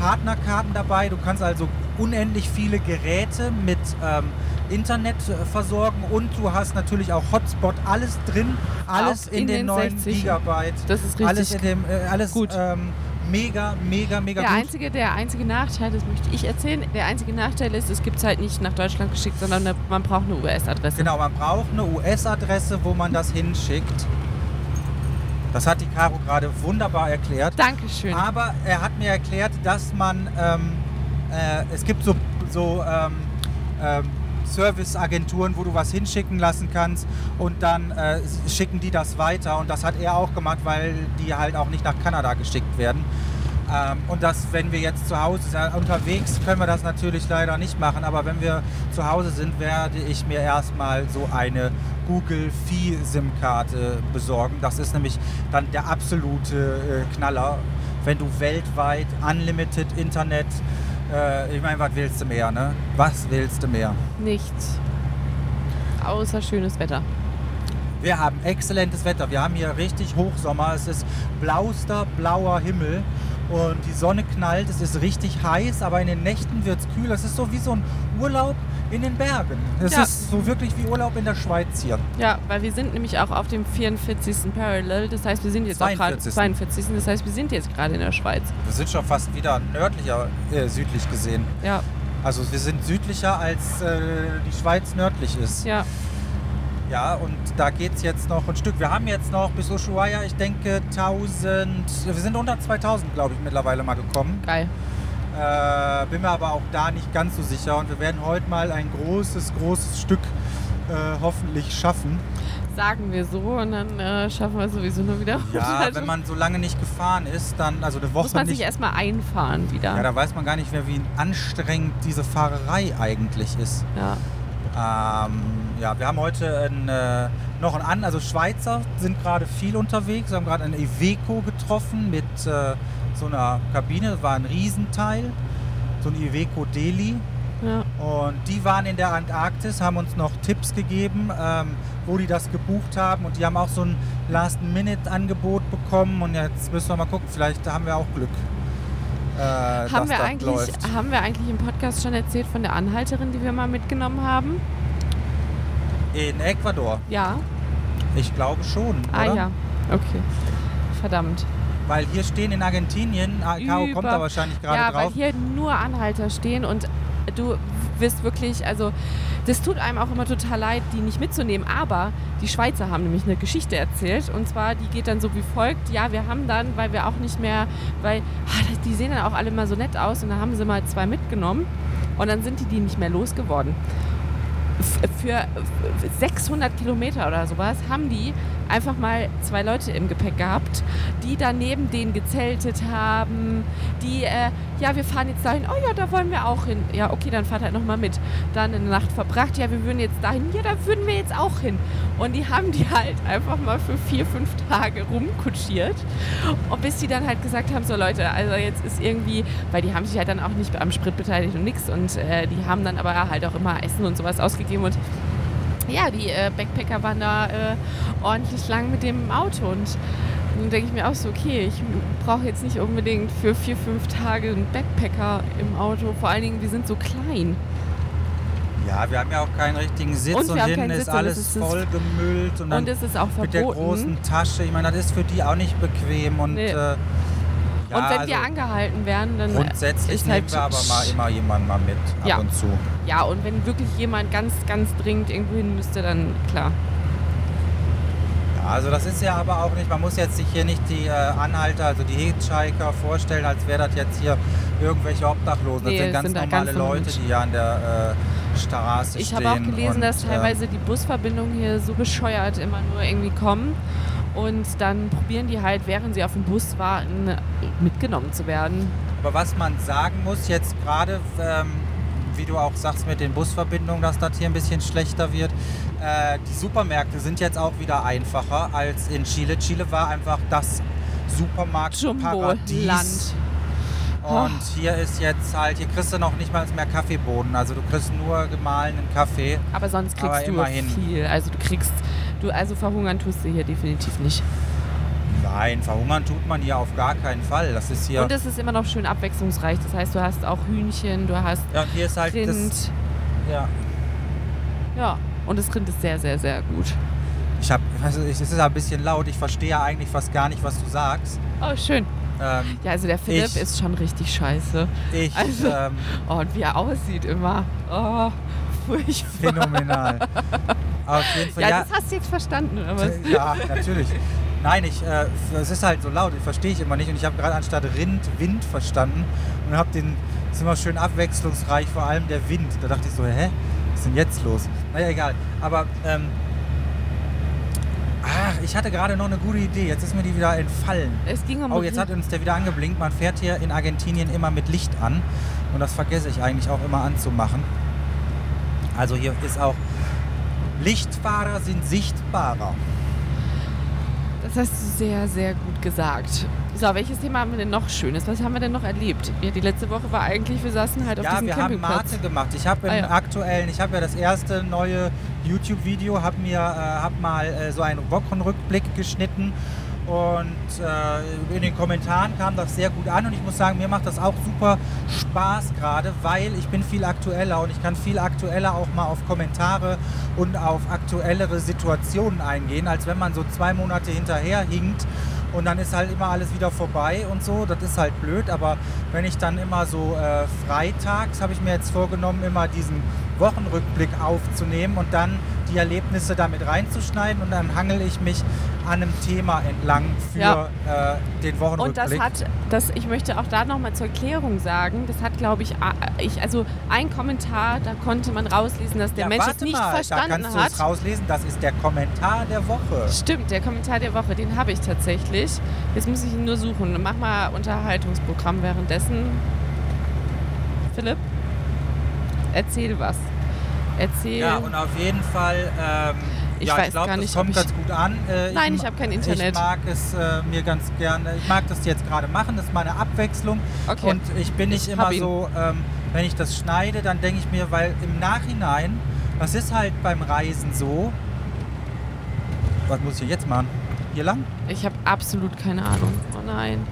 S2: Partnerkarten dabei. Du kannst also unendlich viele Geräte mit ähm, Internet äh, versorgen und du hast natürlich auch Hotspot, alles drin, alles in,
S1: in
S2: den
S1: den
S2: 9
S1: 60.
S2: Gigabyte.
S1: Das ist richtig
S2: Alles in dem, äh, alles
S1: gut.
S2: Ähm, mega, mega, mega
S1: Der
S2: gut.
S1: einzige, der einzige Nachteil, das möchte ich erzählen, der einzige Nachteil ist, es gibt es halt nicht nach Deutschland geschickt, sondern eine, man braucht eine US-Adresse.
S2: Genau, man braucht eine US-Adresse, wo man das hinschickt. Das hat die Caro gerade wunderbar erklärt.
S1: Dankeschön.
S2: Aber er hat mir erklärt, dass man, ähm, äh, es gibt so, so ähm, ähm, Serviceagenturen, wo du was hinschicken lassen kannst und dann äh, schicken die das weiter. Und das hat er auch gemacht, weil die halt auch nicht nach Kanada geschickt werden. Ähm, und das, wenn wir jetzt zu Hause sind, unterwegs können wir das natürlich leider nicht machen, aber wenn wir zu Hause sind, werde ich mir erstmal so eine Google Fi SIM-Karte besorgen. Das ist nämlich dann der absolute äh, Knaller, wenn du weltweit Unlimited Internet, äh, ich meine, was willst du mehr, ne? Was willst du mehr?
S1: Nichts. Außer schönes Wetter.
S2: Wir haben exzellentes Wetter. Wir haben hier richtig Hochsommer. Es ist blauster, blauer Himmel und die Sonne knallt. Es ist richtig heiß, aber in den Nächten wird es kühl. Es ist so wie so ein Urlaub in den Bergen. Es
S1: Ja.
S2: ist so wirklich wie Urlaub in der Schweiz hier.
S1: Ja, weil wir sind nämlich auch auf dem 44. Parallel. Das heißt, wir sind jetzt auch gerade
S2: 42..
S1: 42. Das heißt, wir sind jetzt gerade in der Schweiz.
S2: Wir sind schon fast wieder nördlicher, äh, südlich gesehen.
S1: Ja,
S2: Also wir sind südlicher, als äh, die Schweiz nördlich ist.
S1: ja.
S2: Ja, und da geht es jetzt noch ein Stück. Wir haben jetzt noch bis Ushuaia, ich denke 1000, wir sind unter 2000, glaube ich, mittlerweile mal gekommen.
S1: Geil.
S2: Äh, bin mir aber auch da nicht ganz so sicher. Und wir werden heute mal ein großes, großes Stück äh, hoffentlich schaffen.
S1: Sagen wir so und dann äh, schaffen wir sowieso nur wieder.
S2: Ja, [LAUGHS]
S1: Also
S2: wenn man so lange nicht gefahren ist, dann, also eine Woche
S1: muss man sich
S2: nicht.
S1: erstmal einfahren wieder.
S2: Ja, da weiß man gar nicht mehr, wie anstrengend diese Fahrerei eigentlich ist.
S1: Ja.
S2: Ähm, ja, wir haben heute ein, äh, noch einen an, also Schweizer sind gerade viel unterwegs. Wir haben gerade ein Iveco getroffen mit äh, so einer Kabine. Das war ein Riesenteil, so ein Iveco Delhi.
S1: ja.
S2: Und die waren in der Antarktis, haben uns noch Tipps gegeben, ähm, wo die das gebucht haben. Und die haben auch so ein Last-Minute-Angebot bekommen. Und jetzt müssen wir mal gucken, vielleicht haben wir auch Glück. Äh,
S1: Haben, wir eigentlich,
S2: läuft.
S1: haben wir eigentlich im Podcast schon erzählt von der Anhalterin, die wir mal mitgenommen haben?
S2: In Ecuador.
S1: Ja.
S2: Ich glaube schon.
S1: Ah
S2: oder?
S1: ja. Okay. Verdammt.
S2: Weil hier stehen in Argentinien, ah, Caro kommt da wahrscheinlich gerade
S1: Ja, weil
S2: drauf.
S1: hier nur Anhalter stehen und du wirst wirklich, also das tut einem auch immer total leid, die nicht mitzunehmen. Aber die Schweizer haben nämlich eine Geschichte erzählt und zwar, die geht dann so wie folgt. Ja, wir haben dann, weil wir auch nicht mehr, weil ah, die sehen dann auch alle mal so nett aus und dann haben sie mal zwei mitgenommen und dann sind die die nicht mehr losgeworden. Für f- 600 Kilometer oder sowas haben die einfach mal zwei Leute im Gepäck gehabt, die dann neben denen gezeltet haben, die, äh, ja, wir fahren jetzt dahin, oh ja, da wollen wir auch hin. Ja, okay, dann fahrt halt nochmal mit. Dann eine Nacht verbracht, ja, wir würden jetzt dahin, ja, da würden wir jetzt auch hin. Und die haben die halt einfach mal für vier, fünf Tage rumkutschiert. Und bis die dann halt gesagt haben, so Leute, also jetzt ist irgendwie, weil die haben sich halt dann auch nicht am Sprit beteiligt und nix. Und äh, die haben dann aber halt auch immer Essen und sowas ausgegeben und ja, die äh, Backpacker waren da äh, ordentlich lang mit dem Auto und dann denke ich mir auch so, okay, ich brauche jetzt nicht unbedingt für vier, fünf Tage einen Backpacker im Auto. Vor allen Dingen, wir sind so klein.
S2: Ja, wir haben ja auch keinen richtigen Sitz
S1: Und
S2: und, hinten ist
S1: Sitz und
S2: alles
S1: es ist-
S2: voll gemüllt und dann
S1: Und es ist auch
S2: mit der
S1: verboten.
S2: großen Tasche. Ich meine, das ist für die auch nicht bequem und
S1: Nee.
S2: äh, ja,
S1: und wenn
S2: also
S1: wir angehalten werden, dann
S2: grundsätzlich
S1: ist
S2: nehmen
S1: halt
S2: wir aber mal immer jemanden mal mit ab
S1: Ja.
S2: und zu.
S1: ja, und wenn wirklich jemand ganz, ganz dringend irgendwo hin müsste, dann klar.
S2: Ja, also das ist ja aber auch nicht, man muss jetzt sich hier nicht die äh, Anhalter, also die Hitchhiker vorstellen, als wäre das jetzt hier irgendwelche Obdachlosen. Das
S1: Nee,
S2: sind ganz
S1: sind da
S2: normale
S1: ganz normale
S2: Leute,
S1: Menschen.
S2: die hier an der äh, Straße
S1: Ich
S2: stehen.
S1: habe auch gelesen,
S2: und,
S1: dass
S2: äh,
S1: teilweise die Busverbindungen hier so bescheuert immer nur irgendwie kommen. Und dann probieren die halt, während sie auf dem Bus warten, mitgenommen zu werden.
S2: Aber was man sagen muss, jetzt gerade, ähm, wie du auch sagst mit den Busverbindungen, dass das hier ein bisschen schlechter wird. Äh, die Supermärkte sind jetzt auch wieder einfacher als in Chile. Chile war einfach das Supermarktparadies. Und hier ist jetzt halt, hier kriegst du noch nicht mal mehr Kaffeeboden. Also du kriegst nur gemahlenen Kaffee.
S1: Aber sonst kriegst
S2: Aber
S1: du
S2: immerhin.
S1: viel. Also du kriegst, du also verhungern tust du hier definitiv nicht.
S2: Nein, verhungern tut man hier auf gar keinen Fall. Das ist hier.
S1: Und es ist immer noch schön abwechslungsreich. Das heißt, du hast auch Hühnchen, du hast
S2: ja, und hier ist halt
S1: Rind.
S2: das. Ja.
S1: Ja. Und das Rind ist sehr, sehr, sehr gut.
S2: Ich hab, also es ist ein bisschen laut. Ich verstehe eigentlich fast gar nicht, was du sagst.
S1: Oh, schön.
S2: Ähm,
S1: Ja, also der Philipp
S2: Ich-
S1: ist schon richtig scheiße.
S2: ich,
S1: Also-
S2: ähm,
S1: Oh, und wie er aussieht immer. Oh, furchtbar.
S2: phänomenal. Auf jeden Fall,
S1: Ja,
S2: ja.
S1: das hast du jetzt verstanden. Aber es-
S2: Ja, natürlich. Nein, ich, äh, es ist halt so laut, das verstehe ich immer nicht. Und ich habe gerade anstatt Rind Wind verstanden und habe den, ist immer schön abwechslungsreich, vor allem der Wind. Da dachte ich so, hä, was ist denn jetzt los? Naja, egal. Aber, ähm, ach, ich hatte gerade noch eine gute Idee, jetzt ist mir die wieder entfallen.
S1: es ging um
S2: Oh, jetzt hat uns der wieder angeblinkt. Man fährt hier in Argentinien immer mit Licht an. Und das vergesse ich eigentlich auch immer anzumachen. Also hier ist auch Lichtfahrer sind sichtbarer.
S1: Das hast du sehr, sehr gut gesagt. So, welches Thema haben wir denn noch Schönes? Was haben wir denn noch erlebt? Ja, die letzte Woche war eigentlich, wir saßen halt auf
S2: Ja,
S1: diesem
S2: wir haben. Mate gemacht. Ich habe
S1: Ah,
S2: im
S1: ja.
S2: aktuellen, ich habe ja das erste neue YouTube-Video, habe mir, äh, hab mal äh, so einen Wochenrückblick geschnitten und äh, in den Kommentaren kam das sehr gut an und ich muss sagen, mir macht das auch super Spaß gerade, weil ich bin viel aktueller und ich kann viel aktueller auch mal auf Kommentare und auf aktuellere Situationen eingehen, als wenn man so zwei Monate hinterher hinkt und dann ist halt immer alles wieder vorbei und so. Das ist halt blöd, aber wenn ich dann immer so äh, freitags, habe ich mir jetzt vorgenommen, immer diesen Wochenrückblick aufzunehmen und dann die Erlebnisse damit reinzuschneiden und dann hangel ich mich an einem Thema entlang für
S1: Ja.
S2: äh, den Wochenrückblick.
S1: Und das hat, das, ich möchte auch da nochmal zur Erklärung sagen, das hat, glaube ich, ich, also ein Kommentar, da konnte man rauslesen, dass der
S2: ja,
S1: Mensch es nicht
S2: mal,
S1: verstanden
S2: da kannst du
S1: hat.
S2: es rauslesen, das ist der Kommentar der Woche.
S1: Stimmt, der Kommentar der Woche, den habe ich tatsächlich. Jetzt muss ich ihn nur suchen. Mach mal Unterhaltungsprogramm währenddessen. Philipp, erzähl was. Erzähl.
S2: Ja, und auf jeden Fall, ähm,
S1: Ich
S2: ja,
S1: weiß
S2: ich glaube,
S1: gar
S2: das
S1: nicht,
S2: kommt
S1: ob ich-
S2: ganz gut an. Äh,
S1: Nein, ich
S2: ma-
S1: habe kein Internet.
S2: Ich mag es äh, mir ganz gerne, ich mag das jetzt gerade machen, das ist meine Abwechslung.
S1: Okay.
S2: Und ich bin nicht
S1: Ich
S2: immer so, ähm, wenn ich das schneide, dann denke ich mir, weil im Nachhinein, das ist halt beim Reisen so, was muss ich jetzt machen? Hier lang?
S1: Ich habe absolut keine Ahnung. Oh nein.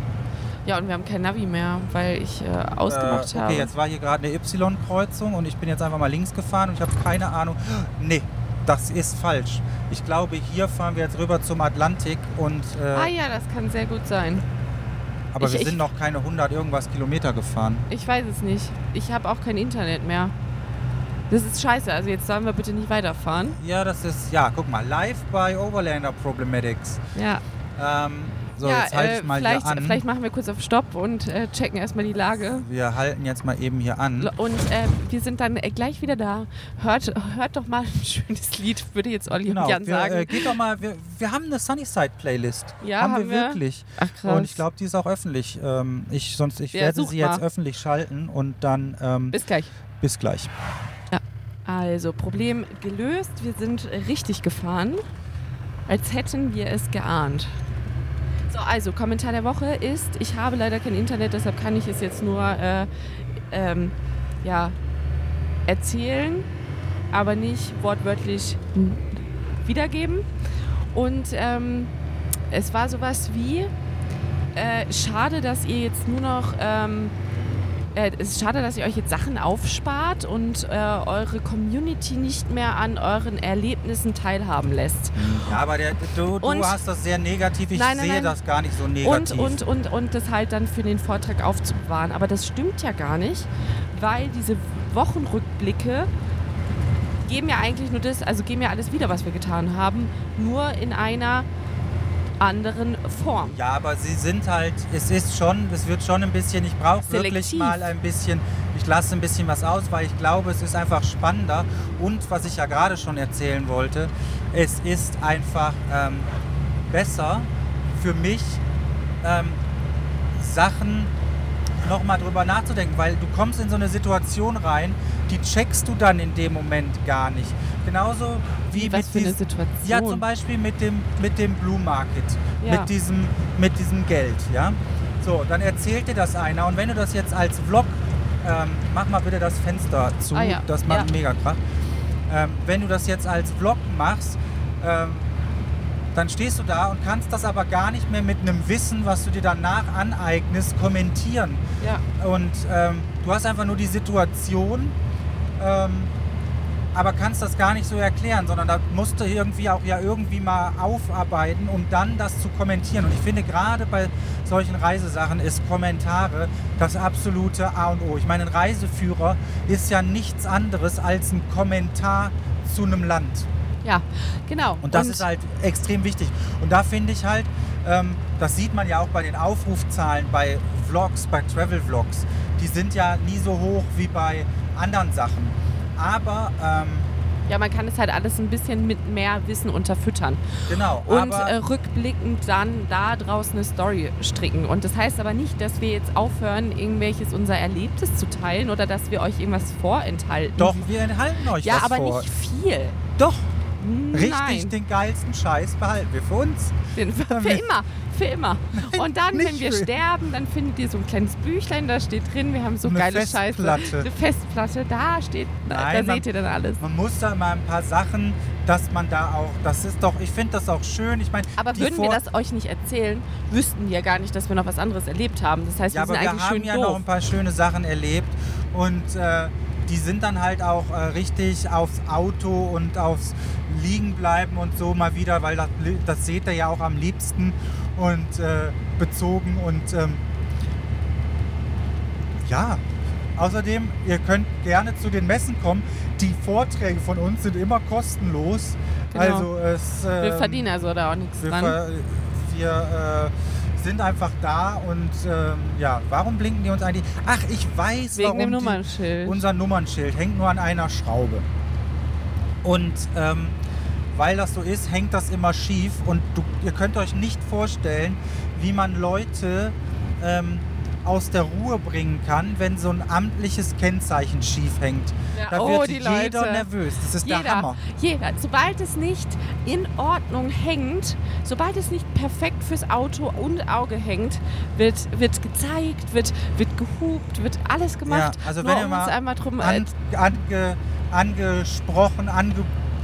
S1: Ja, und wir haben kein Navi mehr, weil ich äh, ausgemacht
S2: äh,
S1: habe.
S2: okay, jetzt war hier gerade eine Y-Kreuzung und ich bin jetzt einfach mal links gefahren und ich habe keine Ahnung. [GASPS] Nee, das ist falsch. Ich glaube, hier fahren wir jetzt rüber zum Atlantik und äh,
S1: ah ja, das kann sehr gut sein.
S2: aber
S1: ich-
S2: wir
S1: ich-
S2: sind noch keine 100 irgendwas Kilometer gefahren.
S1: Ich weiß es nicht. Ich habe auch kein Internet mehr. Das ist scheiße. Also jetzt sollen wir bitte nicht weiterfahren.
S2: Ja, das ist ja, guck mal, live bei Overlander Problematics.
S1: Ja.
S2: Ähm, so,
S1: ja,
S2: jetzt halte
S1: äh,
S2: ich mal
S1: vielleicht,
S2: hier an.
S1: vielleicht machen wir kurz auf Stopp und äh, checken erstmal die Lage.
S2: wir halten jetzt mal eben hier an.
S1: Und äh, wir sind dann äh, gleich wieder da. Hört, hört doch mal [LAUGHS] ein schönes Lied, würde jetzt Olli
S2: Genau,
S1: und Jan
S2: wir,
S1: sagen.
S2: äh, geht doch mal, wir, wir haben eine Sunnyside Playlist.
S1: Ja,
S2: haben,
S1: haben
S2: wir
S1: wir?
S2: wirklich.
S1: Ach krass.
S2: Und ich glaube, die ist auch öffentlich. Ähm, ich, sonst, ich
S1: Ja,
S2: werde sie jetzt
S1: mal.
S2: öffentlich schalten und dann ähm,
S1: Bis gleich.
S2: bis gleich.
S1: Also, Problem gelöst. Wir sind richtig gefahren, als hätten wir es geahnt. So, also, Kommentar der Woche ist, ich habe leider kein Internet, deshalb kann ich es jetzt nur äh, ähm, ja, erzählen, aber nicht wortwörtlich wiedergeben. Und ähm, es war sowas wie, äh, schade, dass ihr jetzt nur noch... Ähm, äh, es ist schade, dass ihr euch jetzt Sachen aufspart und äh, eure Community nicht mehr an euren Erlebnissen teilhaben lässt.
S2: Ja, aber der, du, du
S1: Und-
S2: hast das sehr negativ. Ich
S1: Nein, nein,
S2: sehe
S1: nein.
S2: das gar nicht so
S1: Und,
S2: negativ.
S1: und, und, und das halt dann für den Vortrag aufzubewahren. Aber das stimmt ja gar nicht, weil diese Wochenrückblicke geben ja eigentlich nur das, also geben ja alles wieder, was wir getan haben, nur in einer anderen Form.
S2: Ja, aber sie sind halt, es ist schon, es wird schon ein bisschen, ich brauche wirklich mal ein bisschen, ich lasse ein bisschen was aus, weil ich glaube, es ist einfach spannender. Und was ich ja gerade schon erzählen wollte, es ist einfach ähm, besser für mich, ähm, Sachen nochmal drüber nachzudenken, weil du kommst in so eine Situation rein, die checkst du dann in dem Moment gar nicht. Genauso wie
S1: Was
S2: mit
S1: für eine
S2: dies-
S1: Situation?
S2: Ja, zum Beispiel mit dem, mit dem Blue Market,
S1: Ja.
S2: mit, diesem, mit diesem Geld, ja. So, dann erzählt dir das einer und wenn du das jetzt als Vlog, ähm, mach mal bitte das Fenster zu,
S1: Ah ja,
S2: das macht
S1: ja.
S2: mega Krach. Ähm, wenn du das jetzt als Vlog machst, ähm, dann stehst du da und kannst das aber gar nicht mehr mit einem Wissen, was du dir danach aneignest, kommentieren.
S1: Ja.
S2: Und ähm, du hast einfach nur die Situation, ähm, aber kannst das gar nicht so erklären, sondern da musst du irgendwie auch ja irgendwie mal aufarbeiten, um dann das zu kommentieren. Und ich finde gerade bei solchen Reisesachen ist Kommentare das absolute A und O. Ich meine, ein Reiseführer ist ja nichts anderes als ein Kommentar zu einem Land.
S1: Ja, genau.
S2: Und das ist halt extrem wichtig. Und da finde ich halt, ähm, das sieht man ja auch bei den Aufrufzahlen bei Vlogs, bei Travel-Vlogs. Die sind ja nie so hoch wie bei anderen Sachen. Aber, ähm,
S1: Ja, man kann es halt alles ein bisschen mit mehr Wissen unterfüttern.
S2: genau.
S1: Und
S2: aber,
S1: äh, rückblickend dann da draußen eine Story stricken. Und das heißt aber nicht, dass wir jetzt aufhören, irgendwelches unser Erlebtes zu teilen oder dass wir euch irgendwas vorenthalten.
S2: doch, wir enthalten euch
S1: Ja,
S2: was
S1: aber
S2: vor.
S1: nicht viel.
S2: Doch, richtig
S1: Nein.
S2: den geilsten Scheiß behalten wir für uns.
S1: Den, für, für immer, für immer. Und dann, wenn wir
S2: für-
S1: sterben, dann findet ihr so ein kleines Büchlein, da steht drin, wir haben so
S2: Eine
S1: geile Scheiße.
S2: Festplatte.
S1: Eine Festplatte, da steht, da,
S2: Nein,
S1: da
S2: man-
S1: seht ihr dann alles.
S2: Man muss da mal ein paar Sachen, dass man da auch, das ist doch, ich finde das auch schön. Ich meine,
S1: Aber würden wir
S2: Vor-
S1: das euch nicht erzählen, wüssten wir gar nicht, dass wir noch was anderes erlebt haben. Das heißt,
S2: Ja,
S1: wir sind
S2: aber wir
S1: eigentlich
S2: haben
S1: schön
S2: ja
S1: doof.
S2: noch ein paar schöne Sachen erlebt und äh, die sind dann halt auch äh, richtig aufs Auto und aufs Liegenbleiben und so mal wieder, weil das, das seht ihr ja auch am liebsten und äh, bezogen und ähm, ja. Außerdem, ihr könnt gerne zu den Messen kommen. Die Vorträge von uns sind immer kostenlos.
S1: Genau.
S2: Also es,
S1: wir
S2: ähm,
S1: verdienen also da auch nichts
S2: wir,
S1: dran.
S2: wir äh, sind einfach da und ähm, ja, warum blinken die uns eigentlich? Ach, ich weiß,
S1: Wegen
S2: warum
S1: dem
S2: die,
S1: Nummernschild.
S2: unser Nummernschild hängt nur an einer Schraube. Und ähm, weil das so ist, hängt das immer schief und du, ihr könnt euch nicht vorstellen, wie man Leute ähm, aus der Ruhe bringen kann, wenn so ein amtliches Kennzeichen schief hängt.
S1: Ja,
S2: Da
S1: oh,
S2: wird
S1: die
S2: jeder
S1: Leute.
S2: nervös. Das ist der
S1: Jeder,
S2: Hammer.
S1: jeder. Sobald es nicht in Ordnung hängt, sobald es nicht perfekt fürs Auto und Auge hängt, wird, wird gezeigt, wird, wird gehupt, wird alles gemacht.
S2: Ja, also wenn ihr mal
S1: drum äh,
S2: an, ange, angesprochen,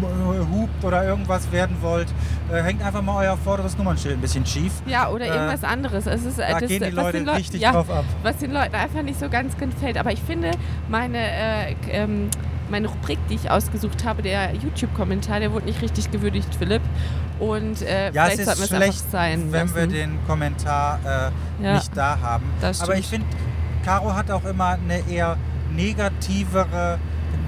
S2: angehupt oder irgendwas werden wollt, äh, hängt einfach mal euer vorderes Nummernschild ein bisschen schief.
S1: Ja, oder
S2: Äh,
S1: irgendwas anderes. Es ist, äh,
S2: Da
S1: das,
S2: gehen die Leute
S1: Leu-
S2: richtig
S1: ja,
S2: drauf ab.
S1: Was den Leuten einfach nicht so ganz gefällt. Aber ich finde, meine, äh, ähm, meine Rubrik, die ich ausgesucht habe, der YouTube-Kommentar, der wurde nicht richtig gewürdigt, Philipp. Und äh,
S2: Ja, es
S1: vielleicht sollten wir
S2: ist
S1: es
S2: schlecht,
S1: einfach sein
S2: wenn wir
S1: lassen.
S2: den Kommentar äh,
S1: Ja.
S2: nicht da haben. Aber ich finde, Caro hat auch immer eine eher negativere.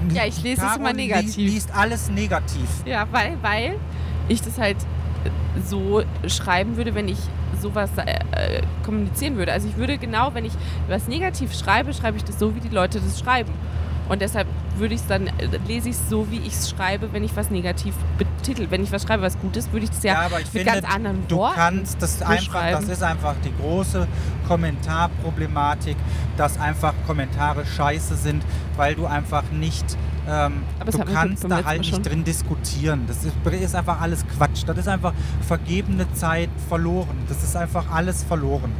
S2: [LAUGHS]
S1: Ja, ich lese es
S2: Caro
S1: immer
S2: li-
S1: negativ.
S2: liest alles negativ.
S1: Ja, weil, weil ich das halt äh, so schreiben würde, wenn ich sowas äh, äh, kommunizieren würde. Also ich würde genau, wenn ich was negativ schreibe, schreibe ich das so, wie die Leute das schreiben. Und deshalb würde ich es dann, äh, lese ich es so, wie ich es schreibe, wenn ich was negativ betitel. Wenn ich was schreibe, was Gutes, würde ich das ja,
S2: aber ich
S1: mit
S2: finde,
S1: ganz anderen
S2: du
S1: Worten
S2: kannst das einfach, das ist einfach die große Kommentarproblematik, dass einfach Kommentare scheiße sind, weil du einfach nicht, ähm, du kannst da halt nicht drin diskutieren. Das ist, ist einfach alles Quatsch. Das ist einfach vergebene Zeit verloren. Das ist einfach alles verloren.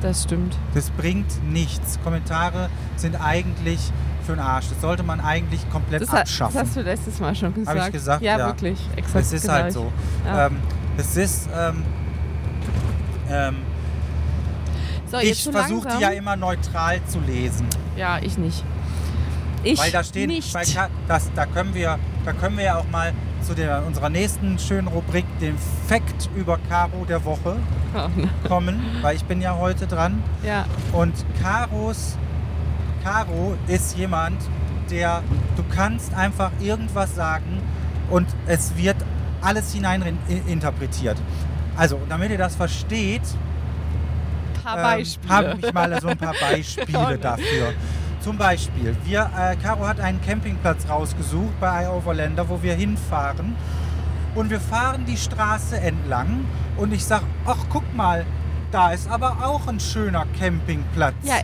S1: Das stimmt.
S2: Das bringt nichts. Kommentare sind eigentlich für den Arsch. Das sollte man eigentlich komplett
S1: Das, hat, das
S2: abschaffen.
S1: hast du letztes Mal schon gesagt.
S2: ich gesagt?
S1: Ja,
S2: Ja.
S1: wirklich. Exakt.
S2: Es ist
S1: genau.
S2: halt so.
S1: Ja.
S2: Ähm, es ist. Ähm, ähm,
S1: So,
S2: ich versuche die ja immer neutral zu lesen.
S1: Ja, ich nicht. Ich
S2: Weil da stehen,
S1: nicht.
S2: Weil das, da, können wir, da können wir ja auch mal zu der, unserer nächsten schönen Rubrik, dem Fact über Caro der Woche,
S1: Oh, nein.
S2: kommen, weil ich bin ja heute dran.
S1: ja,
S2: Und Karos, Caro ist jemand, der, du kannst einfach irgendwas sagen und es wird alles hinein interpretiert. Also, damit ihr das versteht, ähm, habe ich mal so ein paar [LAUGHS] Beispiele dafür. Zum Beispiel, wir, äh, Caro hat einen Campingplatz rausgesucht bei iOverlander, wo wir hinfahren. Und wir fahren die Straße entlang und ich sage, ach guck mal, da ist aber auch ein schöner Campingplatz.
S1: Ja,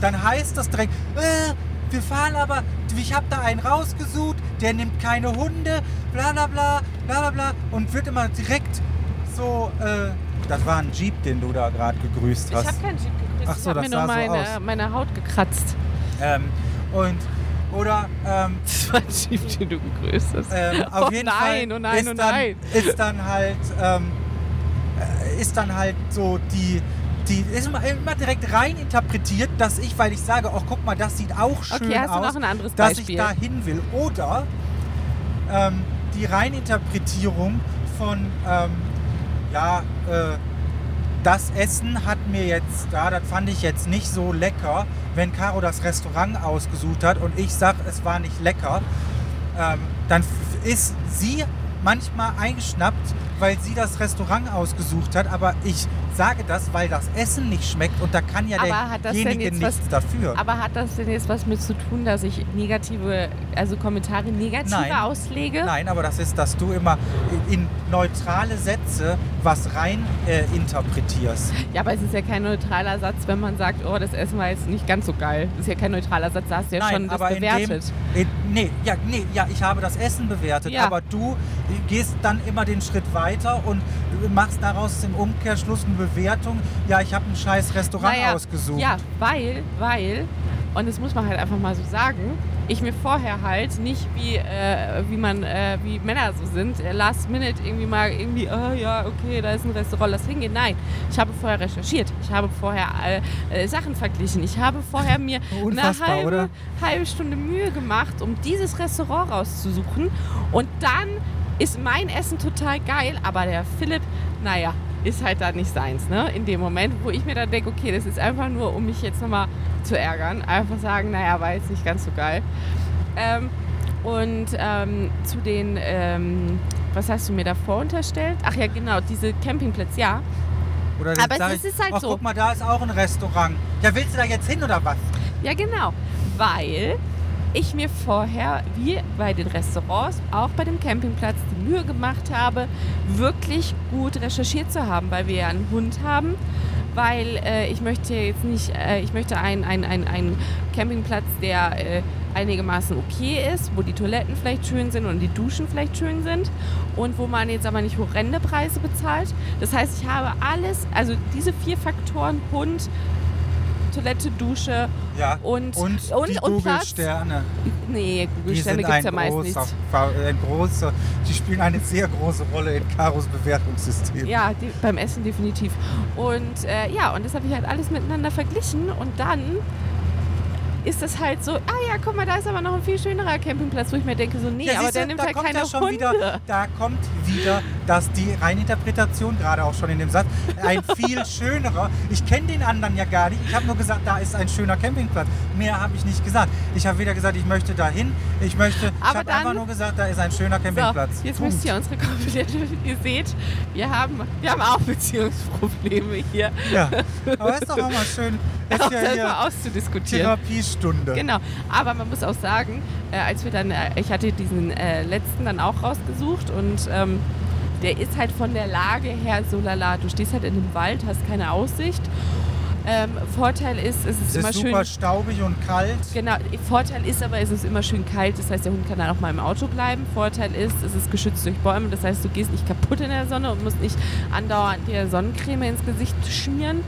S2: dann heißt das direkt, äh, wir fahren aber, ich habe da einen rausgesucht, der nimmt keine Hunde, bla bla bla, bla bla bla und wird immer direkt so, äh, das war ein Jeep, den du da gerade gegrüßt
S1: Ich
S2: hast.
S1: habe keinen Jeep gegrüßt.
S2: Ach so,
S1: ich habe mir nur
S2: sah so
S1: meine, meine Haut gekratzt.
S2: Ähm, und, oder, ähm, [LAUGHS]
S1: Das war ein Jeep, den du gegrüßt hast.
S2: ähm, auf
S1: oh
S2: jeden
S1: nein,
S2: Fall
S1: oh nein,
S2: ist,
S1: oh
S2: dann,
S1: nein.
S2: ist dann halt, ähm, äh, ist dann halt so die, die ist immer, direkt rein interpretiert, dass ich, weil ich sage, ach guck mal, das sieht auch schön
S1: Okay,
S2: aus, dass
S1: Beispiel?
S2: ich da hin will. Oder ähm, die Reininterpretierung von, ähm, ja, äh, das Essen hat mir jetzt, da, das fand ich jetzt nicht so lecker, wenn Caro das Restaurant ausgesucht hat und ich sag, es war nicht lecker, ähm, dann ist sie manchmal eingeschnappt, weil sie das Restaurant ausgesucht hat, aber ich sage das, weil das Essen nicht schmeckt und da kann ja
S1: das
S2: derjenige nichts
S1: was-
S2: dafür.
S1: Aber hat das denn jetzt was mit zu tun, dass ich negative, also Kommentare negativer
S2: Nein.
S1: auslege?
S2: Nein, aber das ist, dass du immer in neutrale Sätze was rein äh, interpretierst.
S1: Ja, aber es ist ja kein neutraler Satz, wenn man sagt, oh, das Essen war jetzt nicht ganz so geil. Das ist ja kein neutraler Satz, da hast du ja
S2: Nein,
S1: schon das
S2: aber in
S1: bewertet.
S2: dem, in, nee, ja, nee, ja, ich habe das Essen bewertet,
S1: Ja.
S2: aber du gehst dann immer den Schritt weiter und machst daraus im Umkehrschluss eine Bewertung. Ja, ich habe ein scheiß Restaurant
S1: Naja,
S2: ausgesucht.
S1: Ja, weil, weil, und das muss man halt einfach mal so sagen, ich mir vorher halt nicht wie, äh, wie man, äh, wie Männer so sind, äh, last minute irgendwie mal irgendwie, oh ja, okay, da ist ein Restaurant, lass hingehen. Nein, ich habe vorher recherchiert, ich habe vorher äh, äh, Sachen verglichen, ich habe vorher mir [LAUGHS] eine
S2: Unfassbar,
S1: halbe,
S2: oder?
S1: halbe Stunde Mühe gemacht, um dieses Restaurant rauszusuchen und dann ist mein Essen total geil, aber der Philipp, naja, ist halt da nicht seins, ne? In dem Moment, wo ich mir dann denke, okay, das ist einfach nur, um mich jetzt nochmal zu ärgern. Einfach sagen, naja, war jetzt nicht ganz so geil. Ähm, und ähm, zu den, ähm, was hast du mir davor unterstellt? Ach ja, genau, diese Campingplätze, ja.
S2: Oder
S1: Aber es
S2: ich,
S1: ist halt
S2: ach,
S1: so.
S2: guck mal, da ist auch ein Restaurant. Ja, willst du da jetzt hin oder was?
S1: Ja, genau. Weil ich mir vorher, wie bei den Restaurants, auch bei dem Campingplatz, die Mühe gemacht habe, wirklich gut recherchiert zu haben, weil wir ja einen Hund haben. Weil äh, ich möchte jetzt nicht, äh, ich möchte einen ein, ein, ein Campingplatz, der äh, einigermaßen okay ist, wo die Toiletten vielleicht schön sind und die Duschen vielleicht schön sind und wo man jetzt aber nicht horrende Preise bezahlt. Das heißt, ich habe alles, also diese vier Faktoren, Hund, Toilette, Dusche
S2: Ja.
S1: und,
S2: Und,
S1: und,
S2: die
S1: und Platz.
S2: Google-Sterne.
S1: Nee,
S2: Die
S1: Google-Sterne
S2: sind
S1: gibt es ja meist nicht.
S2: Ein großer, die spielen eine sehr große Rolle in Karos Bewertungssystem.
S1: Ja, die, beim Essen definitiv. Und äh, ja, und das habe ich halt alles miteinander verglichen und dann ist das halt so, ah ja, guck mal, da ist aber noch ein viel schönerer Campingplatz, wo ich mir denke, so, nee,
S2: Ja,
S1: aber der nimmt
S2: da
S1: halt
S2: kommt
S1: keine
S2: ja schon
S1: Hunde.
S2: wieder, da kommt wieder, dass die Reininterpretation, gerade auch schon in dem Satz, ein viel [LAUGHS] schönerer. Ich kenne den anderen ja gar nicht. Ich habe nur gesagt, da ist ein schöner Campingplatz. Mehr habe ich nicht gesagt. Ich habe weder gesagt, ich möchte dahin. Ich möchte, ich
S1: Aber
S2: habe einfach nur gesagt, da ist ein schöner Campingplatz.
S1: So, jetzt
S2: Punkt.
S1: müsst ihr unsere komplette, ihr seht, wir haben, wir haben auch Beziehungsprobleme hier.
S2: Ja, aber ist doch auch mal schön. [LAUGHS] Ist
S1: Auch
S2: ja
S1: das
S2: hier
S1: auszudiskutieren.
S2: Therapiestunde.
S1: Genau, aber man muss auch sagen, äh, als wir dann, äh, ich hatte diesen äh, letzten dann auch rausgesucht und ähm, der ist halt von der Lage her so lala. Du stehst halt in einem Wald, hast keine Aussicht. Ähm, Vorteil ist, es ist
S2: Es
S1: immer
S2: ist
S1: schön.
S2: super staubig und kalt.
S1: Genau, Vorteil ist aber, es ist immer schön kalt, das heißt, der Hund kann dann auch mal im Auto bleiben. Vorteil ist, es ist geschützt durch Bäume, das heißt, du gehst nicht kaputt in der Sonne und musst nicht andauernd dir Sonnencreme ins Gesicht schmieren.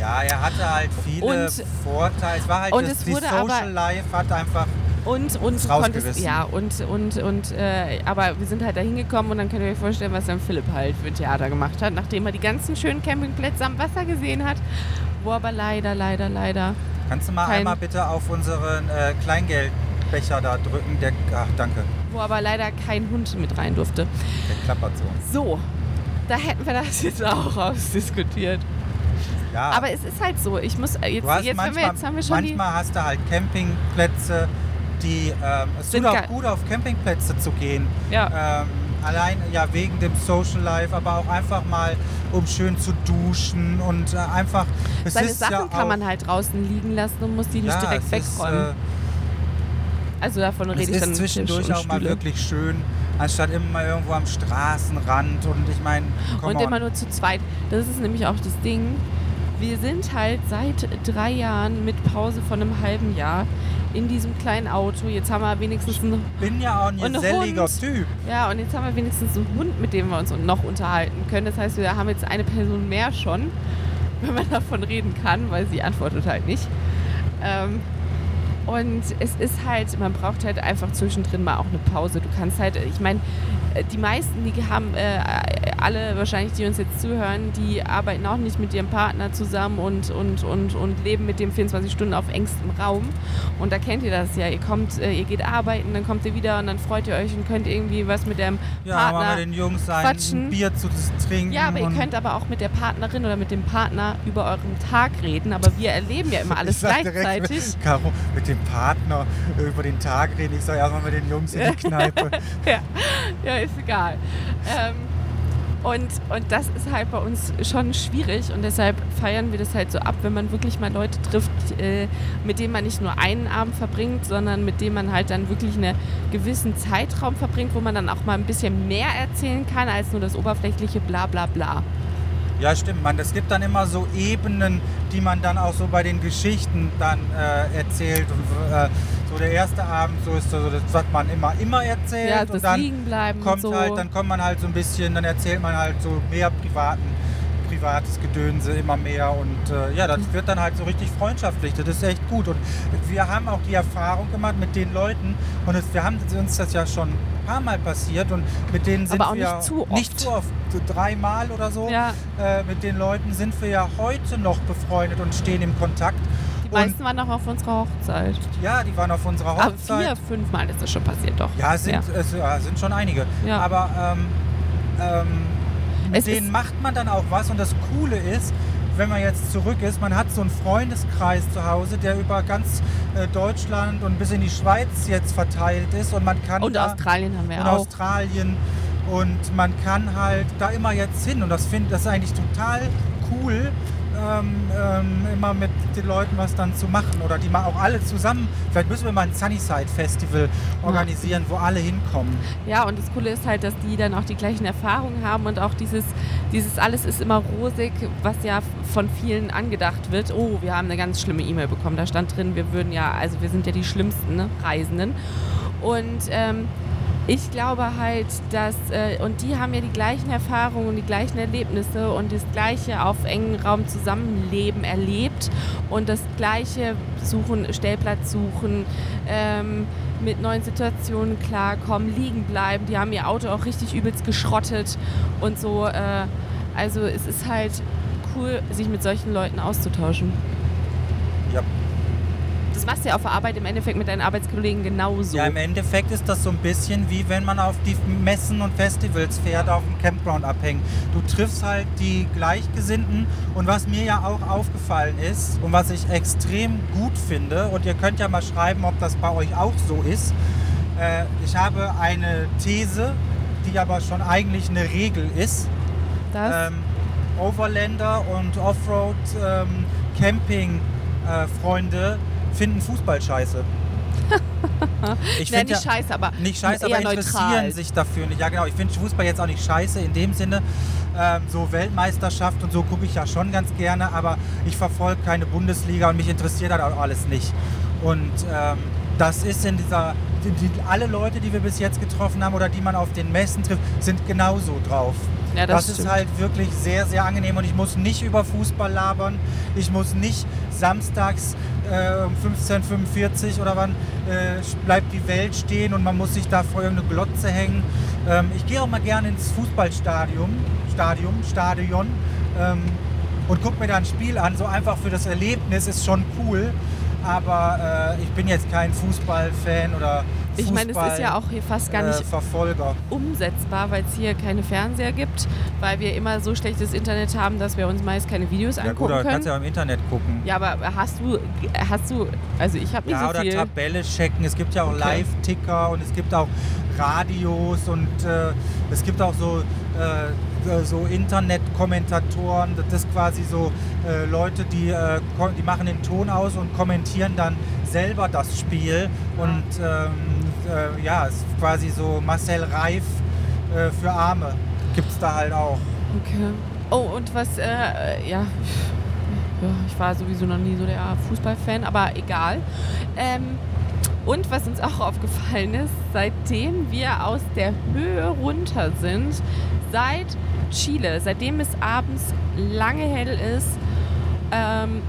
S2: Ja, er hatte halt viele
S1: Und-
S2: Vorteile. Es war halt
S1: und
S2: das,
S1: es
S2: die
S1: wurde
S2: Social
S1: aber-
S2: Life hat einfach
S1: Und, und konntest, ja, und, und, und, äh, aber wir sind halt da hingekommen und dann könnt ihr euch vorstellen, was dann Philipp halt für ein Theater gemacht hat, nachdem er die ganzen schönen Campingplätze am Wasser gesehen hat, wo aber leider, leider, leider,
S2: Kannst du mal einmal bitte auf unseren äh, Kleingeldbecher da drücken? Der, ach, danke.
S1: wo aber leider kein Hund mit rein durfte.
S2: Der klappert so.
S1: So, da hätten wir das jetzt auch ausdiskutiert.
S2: Ja,
S1: Aber es ist halt so, ich muss, äh, jetzt, jetzt,
S2: manchmal,
S1: wir, jetzt haben wir schon
S2: manchmal hast du halt Campingplätze, die. Ähm, es tut auch gut, auf Campingplätze zu gehen.
S1: ja,
S2: Ähm, allein ja wegen dem Social Life, aber auch einfach mal, um schön zu duschen und äh, einfach. Es
S1: seine Sachen
S2: ja
S1: kann
S2: auch,
S1: man halt draußen liegen lassen und muss die nicht
S2: ja,
S1: direkt
S2: es ist,
S1: wegräumen.
S2: äh,
S1: also davon
S2: Es
S1: rede ich dann
S2: ist zwischendurch auch mal wirklich schön, anstatt immer irgendwo am Straßenrand und ich meine,
S1: Und immer nur zu zweit. Das ist nämlich auch das Ding. Wir sind halt seit drei Jahren mit Pause von einem halben Jahr in diesem kleinen Auto. Jetzt haben wir wenigstens einen,
S2: Bin ja auch ein geselliger. Typ.
S1: ja, und jetzt haben wir wenigstens einen Hund, mit dem wir uns noch unterhalten können. Das heißt, wir haben jetzt eine Person mehr schon, wenn man [LAUGHS] davon reden kann, weil sie antwortet halt nicht. Ähm, und es ist halt, man braucht halt einfach zwischendrin mal auch eine Pause. Du kannst halt, ich meine, äh, die meisten, die haben äh, alle wahrscheinlich, die uns jetzt zuhören, die arbeiten auch nicht mit ihrem Partner zusammen und, und, und, und leben mit dem 24 Stunden auf engstem Raum. Und da kennt ihr das ja. Ihr kommt, äh, ihr geht arbeiten, dann kommt ihr wieder und dann freut ihr euch und könnt irgendwie was mit dem
S2: Ja,
S1: Partner.
S2: mit den Jungs ein,
S1: quatschen.
S2: ein Bier zu trinken.
S1: Ja, aber ihr könnt aber auch mit der Partnerin oder mit dem Partner über euren Tag reden. Aber wir erleben ja immer [LAUGHS] alles
S2: ich sag direkt,
S1: gleichzeitig. [LAUGHS]
S2: Caro, mit dem Partner über den Tag reden. Ich sage erstmal mit den Jungs in die [LAUGHS] Kneipe.
S1: ja. ja, ist egal. Ähm, und, und das ist halt bei uns schon schwierig und deshalb feiern wir das halt so ab, wenn man wirklich mal Leute trifft, äh, mit denen man nicht nur einen Abend verbringt, sondern mit denen man halt dann wirklich einen gewissen Zeitraum verbringt, wo man dann auch mal ein bisschen mehr erzählen kann als nur das oberflächliche Bla bla bla.
S2: Ja, stimmt, man. Es gibt dann immer so Ebenen, die man dann auch so bei den Geschichten dann äh, erzählt. Und, äh, so der erste Abend, so ist so das, was man immer, immer erzählt.
S1: Ja,
S2: und dann kommt
S1: so.
S2: halt, dann kommt man halt so ein bisschen, dann erzählt man halt so mehr privaten, privates Gedönse immer mehr und äh, ja, das wird dann halt so richtig freundschaftlich. Das ist echt gut und wir haben auch die Erfahrung gemacht mit den Leuten und es, wir haben uns das ja schon paar Mal passiert und mit denen sind
S1: Aber
S2: wir
S1: nicht zu oft.
S2: nicht zu oft, so dreimal oder so.
S1: Ja.
S2: Äh, mit den Leuten sind wir ja heute noch befreundet und stehen im Kontakt.
S1: Die meisten waren auch auf unserer Hochzeit.
S2: Ja, die waren auf unserer
S1: Aber
S2: Hochzeit.
S1: vier, fünf Mal ist das schon passiert, doch.
S2: Ja, sind, Es, ja, sind schon einige.
S1: Ja.
S2: Aber ähm, ähm, mit
S1: Es
S2: denen macht man dann auch was. Und das Coole ist, wenn man jetzt zurück ist, man hat so einen Freundeskreis zu Hause, der über ganz äh, Deutschland und bis in die Schweiz jetzt verteilt ist. Und man kann
S1: Und
S2: da,
S1: Australien haben wir
S2: und
S1: auch.
S2: Australien. Und man kann halt da immer jetzt hin. Und das finde das ist eigentlich total cool, ähm, ähm, immer mit den Leuten was dann zu machen. Oder die mal auch alle zusammen. Vielleicht müssen wir mal ein Sunnyside Festival organisieren, wo alle hinkommen.
S1: Ja, und das Coole ist halt, dass die dann auch die gleichen Erfahrungen haben und auch dieses, dieses alles ist immer rosig, was ja von vielen angedacht wird. Oh, wir haben eine ganz schlimme E-Mail bekommen. Da stand drin, wir würden ja, also wir sind ja die schlimmsten ne, Reisenden. Und ähm, ich glaube halt, dass, äh, und die haben ja die gleichen Erfahrungen und die gleichen Erlebnisse und das gleiche auf engen Raum Zusammenleben erlebt und das gleiche suchen, Stellplatz suchen, ähm, mit neuen Situationen klarkommen, liegen bleiben. Die haben ihr Auto auch richtig übelst geschrottet und so. Äh, also es ist halt cool, sich mit solchen Leuten auszutauschen.
S2: Ja.
S1: Das machst du ja auf der Arbeit im Endeffekt mit deinen Arbeitskollegen genauso.
S2: Ja, im Endeffekt ist das so ein bisschen wie wenn man auf die Messen und Festivals fährt, auf dem Campground abhängt. Du triffst halt die Gleichgesinnten und was mir ja auch aufgefallen ist und was ich extrem gut finde und ihr könnt ja mal schreiben, ob das bei euch auch so ist. Äh, ich habe eine These, die aber schon eigentlich eine Regel ist.
S1: das?
S2: Ähm, Overlander und Offroad ähm, Camping äh, Freunde finden Fußball scheiße. [LAUGHS] Ich
S1: Ja,
S2: find
S1: nicht scheiße, aber
S2: nicht scheiße, aber interessieren
S1: neutral.
S2: sich dafür nicht. Ja genau, ich finde Fußball jetzt auch nicht scheiße in dem Sinne. Ähm, so Weltmeisterschaft und so gucke ich ja schon ganz gerne, aber ich verfolge keine Bundesliga und mich interessiert das auch alles nicht. Und ähm, das ist in dieser, die, die, alle Leute, die wir bis jetzt getroffen haben oder die man auf den Messen trifft, sind genauso drauf.
S1: Ja, das
S2: das ist halt wirklich sehr, sehr angenehm und ich muss nicht über Fußball labern. Ich muss nicht samstags äh, um 15.45 oder wann äh, bleibt die Welt stehen und man muss sich da vor irgendeine Glotze hängen. Ähm, ich gehe auch mal gerne ins Fußballstadion, Stadion, Stadion ähm, und gucke mir da ein Spiel an. So einfach für das Erlebnis ist schon cool. Aber äh, ich bin jetzt kein Fußballfan oder
S1: ich meine, es ist ja auch hier fast gar nicht
S2: äh, Verfolger.
S1: umsetzbar, weil es hier keine Fernseher gibt, weil wir immer so schlechtes Internet haben, dass wir uns meist keine Videos
S2: Ja gut,
S1: angucken
S2: aber
S1: können.
S2: kannst ja im Internet gucken.
S1: Ja, aber hast du, hast du, also ich habe nicht
S2: Ja,
S1: so
S2: oder
S1: viel.
S2: Tabelle checken. Es gibt ja auch
S1: Okay.
S2: Live-Ticker und es gibt auch Radios und äh, es gibt auch so, äh, so Internet-Kommentatoren. Das ist quasi so äh, Leute, die, äh, die machen den Ton aus und kommentieren dann selber das Spiel. Und ähm, äh, ja, es ist quasi so Marcel Reif äh, für Arme. Gibt es da halt auch.
S1: Okay. Oh, und was, äh, ja, ja, ich war sowieso noch nie so der Fußballfan, aber egal. Ähm, und was uns auch aufgefallen ist, seitdem wir aus der Höhe runter sind, seit Chile, seitdem es abends lange hell ist, ähm,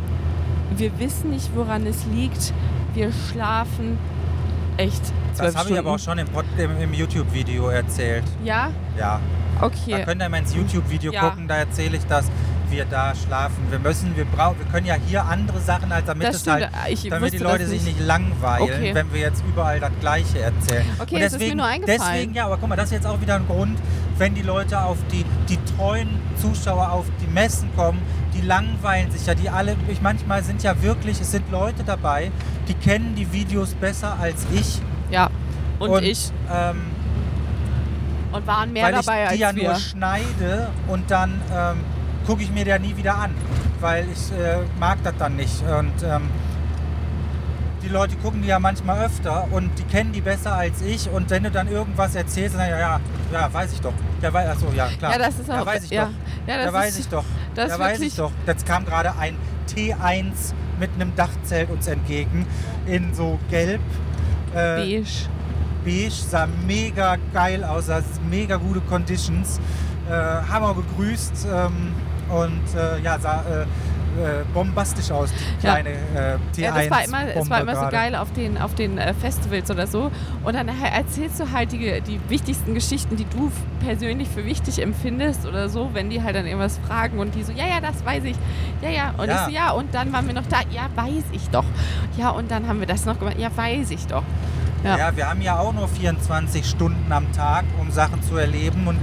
S1: wir wissen nicht, woran es liegt. Wir schlafen echt zwölf
S2: Das habe ich aber auch schon im, im, im YouTube-Video erzählt.
S1: Ja,
S2: Ja, da
S1: okay.
S2: könnt ihr mal ins YouTube-Video
S1: Ja.
S2: gucken, da erzähle ich, dass wir da schlafen. Wir müssen, wir brauchen, wir können ja hier andere Sachen, als damit
S1: Das
S2: es halt,
S1: ich
S2: damit die Leute
S1: das
S2: sich
S1: nicht.
S2: langweilen,
S1: Okay.
S2: wenn wir jetzt überall das Gleiche erzählen.
S1: Okay,
S2: Und
S1: das ist mir nur eingefallen.
S2: Deswegen, ja, aber guck mal, das ist jetzt auch wieder ein Grund, wenn die Leute auf die, die treuen Zuschauer auf die Messen kommen, die langweilen sich ja, die alle, ich manchmal sind ja wirklich, es sind Leute dabei, die kennen die Videos besser als ich.
S1: Ja. Und, ich.
S2: Ähm,
S1: Und waren mehr
S2: weil
S1: dabei
S2: ich
S1: als
S2: die ja
S1: wir.
S2: nur schneide und dann ähm, gucke ich mir der nie wieder an, weil ich äh, mag das dann nicht. Und ähm, die Leute gucken die ja manchmal öfter und die kennen die besser als ich. Und wenn du dann irgendwas erzählst, dann ja, ja, ja, weiß ich doch. Ja, wei achso, ja, klar.
S1: Ja, das ist auch.
S2: ja, weiß ich
S1: ja,
S2: doch.
S1: Ja, das
S2: Ja, weiß
S1: ist,
S2: ich doch.
S1: das
S2: ja, weiß ich doch. Jetzt kam gerade ein T1 mit einem Dachzelt uns entgegen in so gelb. Äh,
S1: beige.
S2: beige, sah mega geil aus, sah mega gute Conditions. Äh, haben wir begrüßt ähm, und äh, ja, sah äh, bombastisch aus, die
S1: Ja.
S2: kleine äh, T1.
S1: Ja, das war immer, es war immer so geil auf den, auf den äh, Festivals oder so. Und dann erzählst du halt die, die wichtigsten Geschichten, die du persönlich für wichtig empfindest oder so, wenn die halt dann irgendwas fragen und die so, ja, ja, das weiß ich. Ja, ja. Und
S2: Ja.
S1: ich so, ja, und dann waren wir noch da. Ja, weiß ich doch. Ja, und dann haben wir das noch gemacht. Ja, weiß ich doch. Ja.
S2: Ja, wir haben ja auch nur 24 Stunden am Tag, um Sachen zu erleben. Und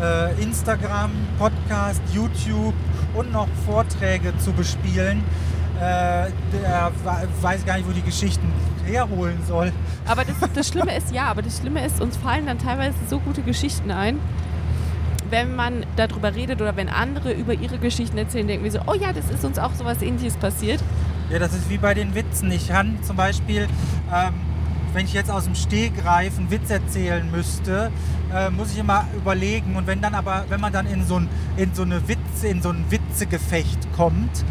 S2: äh, Instagram, Podcast, YouTube und noch Vorträge zu bespielen. Äh, der weiß gar nicht, wo die Geschichten herholen soll.
S1: Aber das, das Schlimme ist, ja, aber das Schlimme ist, uns fallen dann teilweise so gute Geschichten ein. Wenn man darüber redet oder wenn andere über ihre Geschichten erzählen, denken wir so, oh ja, das ist uns auch sowas ähnliches passiert.
S2: Ja, das ist wie bei den Witzen. Ich kann zum Beispiel, ähm, wenn ich jetzt aus dem Stegreif einen Witz erzählen müsste, äh, muss ich immer überlegen. Und wenn dann aber, wenn man dann in so ein, in so eine Witze, in so ein Witzegefecht kommt,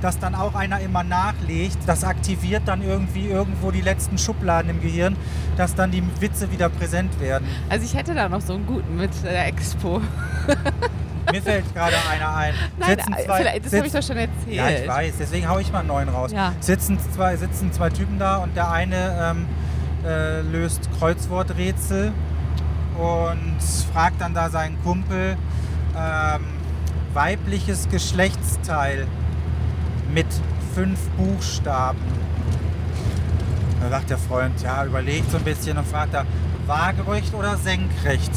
S2: dass dann auch einer immer nachlegt, das aktiviert dann irgendwie irgendwo die letzten Schubladen im Gehirn, dass dann die Witze wieder präsent werden.
S1: Also ich hätte da noch so einen guten mit der Expo. [LAUGHS]
S2: Mir fällt gerade einer ein.
S1: Nein,
S2: Sitzen
S1: äh,
S2: zwei-
S1: vielleicht, das habe ich doch schon erzählt.
S2: Ja, ich weiß, deswegen hau ich mal einen neuen raus.
S1: Ja.
S2: Sitzen, zwei, sitzen zwei Typen da und der eine ähm, äh, löst Kreuzworträtsel und fragt dann da seinen Kumpel ähm, weibliches Geschlechtsteil mit fünf Buchstaben. Da sagt der Freund, ja, überlegt so ein bisschen und fragt er, waagerecht oder senkrecht?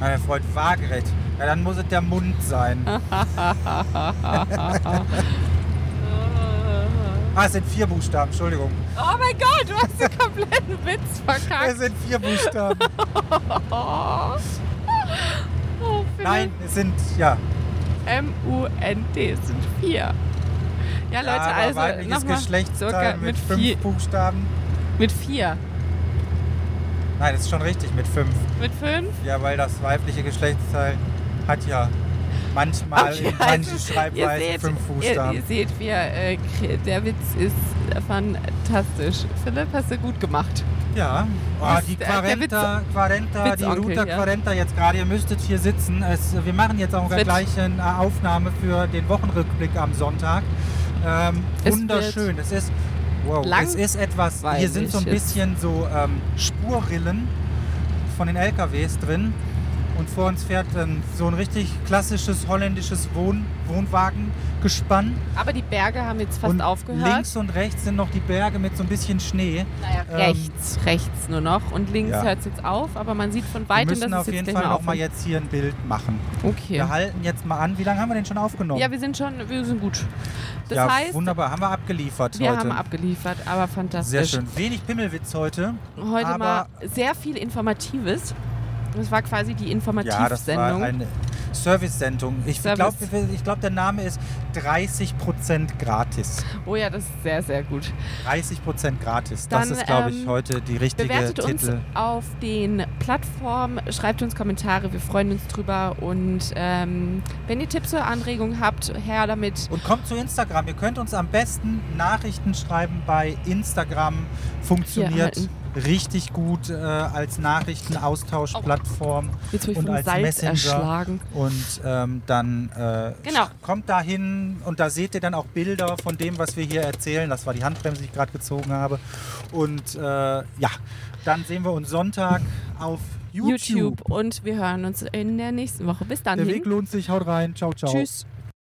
S2: Na, der Freund, waagerecht. Ja, dann muss es der Mund sein. [LAUGHS] Ah, es sind vier Buchstaben, Entschuldigung.
S1: Oh mein Gott, du hast den kompletten Witz
S2: Es
S1: verkackt.
S2: sind vier Buchstaben. [LAUGHS]
S1: Oh.
S2: Nein, es sind, ja.
S1: M-U-N-D es sind vier. Ja, Leute,
S2: ja,
S1: also
S2: weibliches
S1: nochmal
S2: Geschlechtsteil
S1: circa
S2: mit,
S1: mit
S2: fünf
S1: vier.
S2: Buchstaben.
S1: Mit vier.
S2: Nein, das ist schon richtig, mit fünf.
S1: Mit fünf?
S2: Ja, weil das weibliche Geschlechtsteil hat ja manchmal in manchen
S1: also,
S2: Schreibweisen fünf
S1: ihr,
S2: Buchstaben.
S1: ihr seht, wir, äh, der Witz ist fantastisch. Philipp, hast du gut gemacht.
S2: Ja, oh, die
S1: der- der
S2: Quarenta, Quarenta die Ruta
S1: ja.
S2: Quarenta jetzt gerade, ihr müsstet hier sitzen. Es, wir machen jetzt auch gleich eine Aufnahme für den Wochenrückblick am Sonntag. Ähm,
S1: Es
S2: wunderschön. Es ist, wow, es ist etwas, hier sind so ein bisschen so ähm, Spurrillen von den LKWs drin. Und vor uns fährt ähm, so ein richtig klassisches holländisches Wohn Wohnwagengespann.
S1: Aber die Berge haben jetzt fast
S2: und
S1: aufgehört.
S2: links und rechts sind noch die Berge mit so ein bisschen Schnee.
S1: naja,
S2: ähm,
S1: rechts, rechts nur noch. Und links
S2: Ja.
S1: hört es jetzt auf, aber man sieht von
S2: Wir
S1: weitem,
S2: müssen
S1: dass
S2: auf
S1: es jetzt
S2: jeden
S1: gleich
S2: Fall
S1: mal
S2: auch mal jetzt hier ein Bild machen.
S1: Okay.
S2: Wir halten jetzt mal an. Wie lange haben wir denn schon aufgenommen?
S1: Ja, wir sind schon, wir sind gut. Das
S2: Ja,
S1: heißt,
S2: wunderbar. Haben wir abgeliefert
S1: wir
S2: heute.
S1: haben abgeliefert, aber fantastisch.
S2: Sehr schön. Wenig Pimmelwitz heute.
S1: Heute
S2: Aber-
S1: mal sehr viel Informatives. Das war quasi die
S2: Ja, das war
S1: Informativsendung.
S2: eine Service-Sendung. Ich
S1: Service.
S2: glaube, glaub, der Name ist 30% gratis.
S1: Oh ja, das ist sehr, sehr gut.
S2: 30% gratis.
S1: Dann,
S2: das ist, glaube ich,
S1: ähm,
S2: heute die richtige
S1: Bewertet uns
S2: Titel.
S1: auf den Plattformen, schreibt uns Kommentare, wir freuen uns drüber. Und ähm, wenn ihr Tipps oder Anregungen habt, her damit.
S2: Und kommt zu Instagram. Ihr könnt uns am besten Nachrichten schreiben bei Instagram. Funktioniert
S1: halten.
S2: Richtig gut äh, als Nachrichtenaustauschplattform
S1: ich
S2: und als
S1: Salz
S2: Messenger.
S1: erschlagen.
S2: Und ähm, dann äh,
S1: Genau.
S2: kommt da hin und da seht ihr dann auch Bilder von dem, was wir hier erzählen. Das war die Handbremse, die ich gerade gezogen habe. Und äh, ja, dann sehen wir uns Sonntag auf YouTube.
S1: YouTube. Und wir hören uns in der nächsten Woche. Bis dann.
S2: Der Weg lohnt sich. Haut rein. Ciao, ciao.
S1: Tschüss.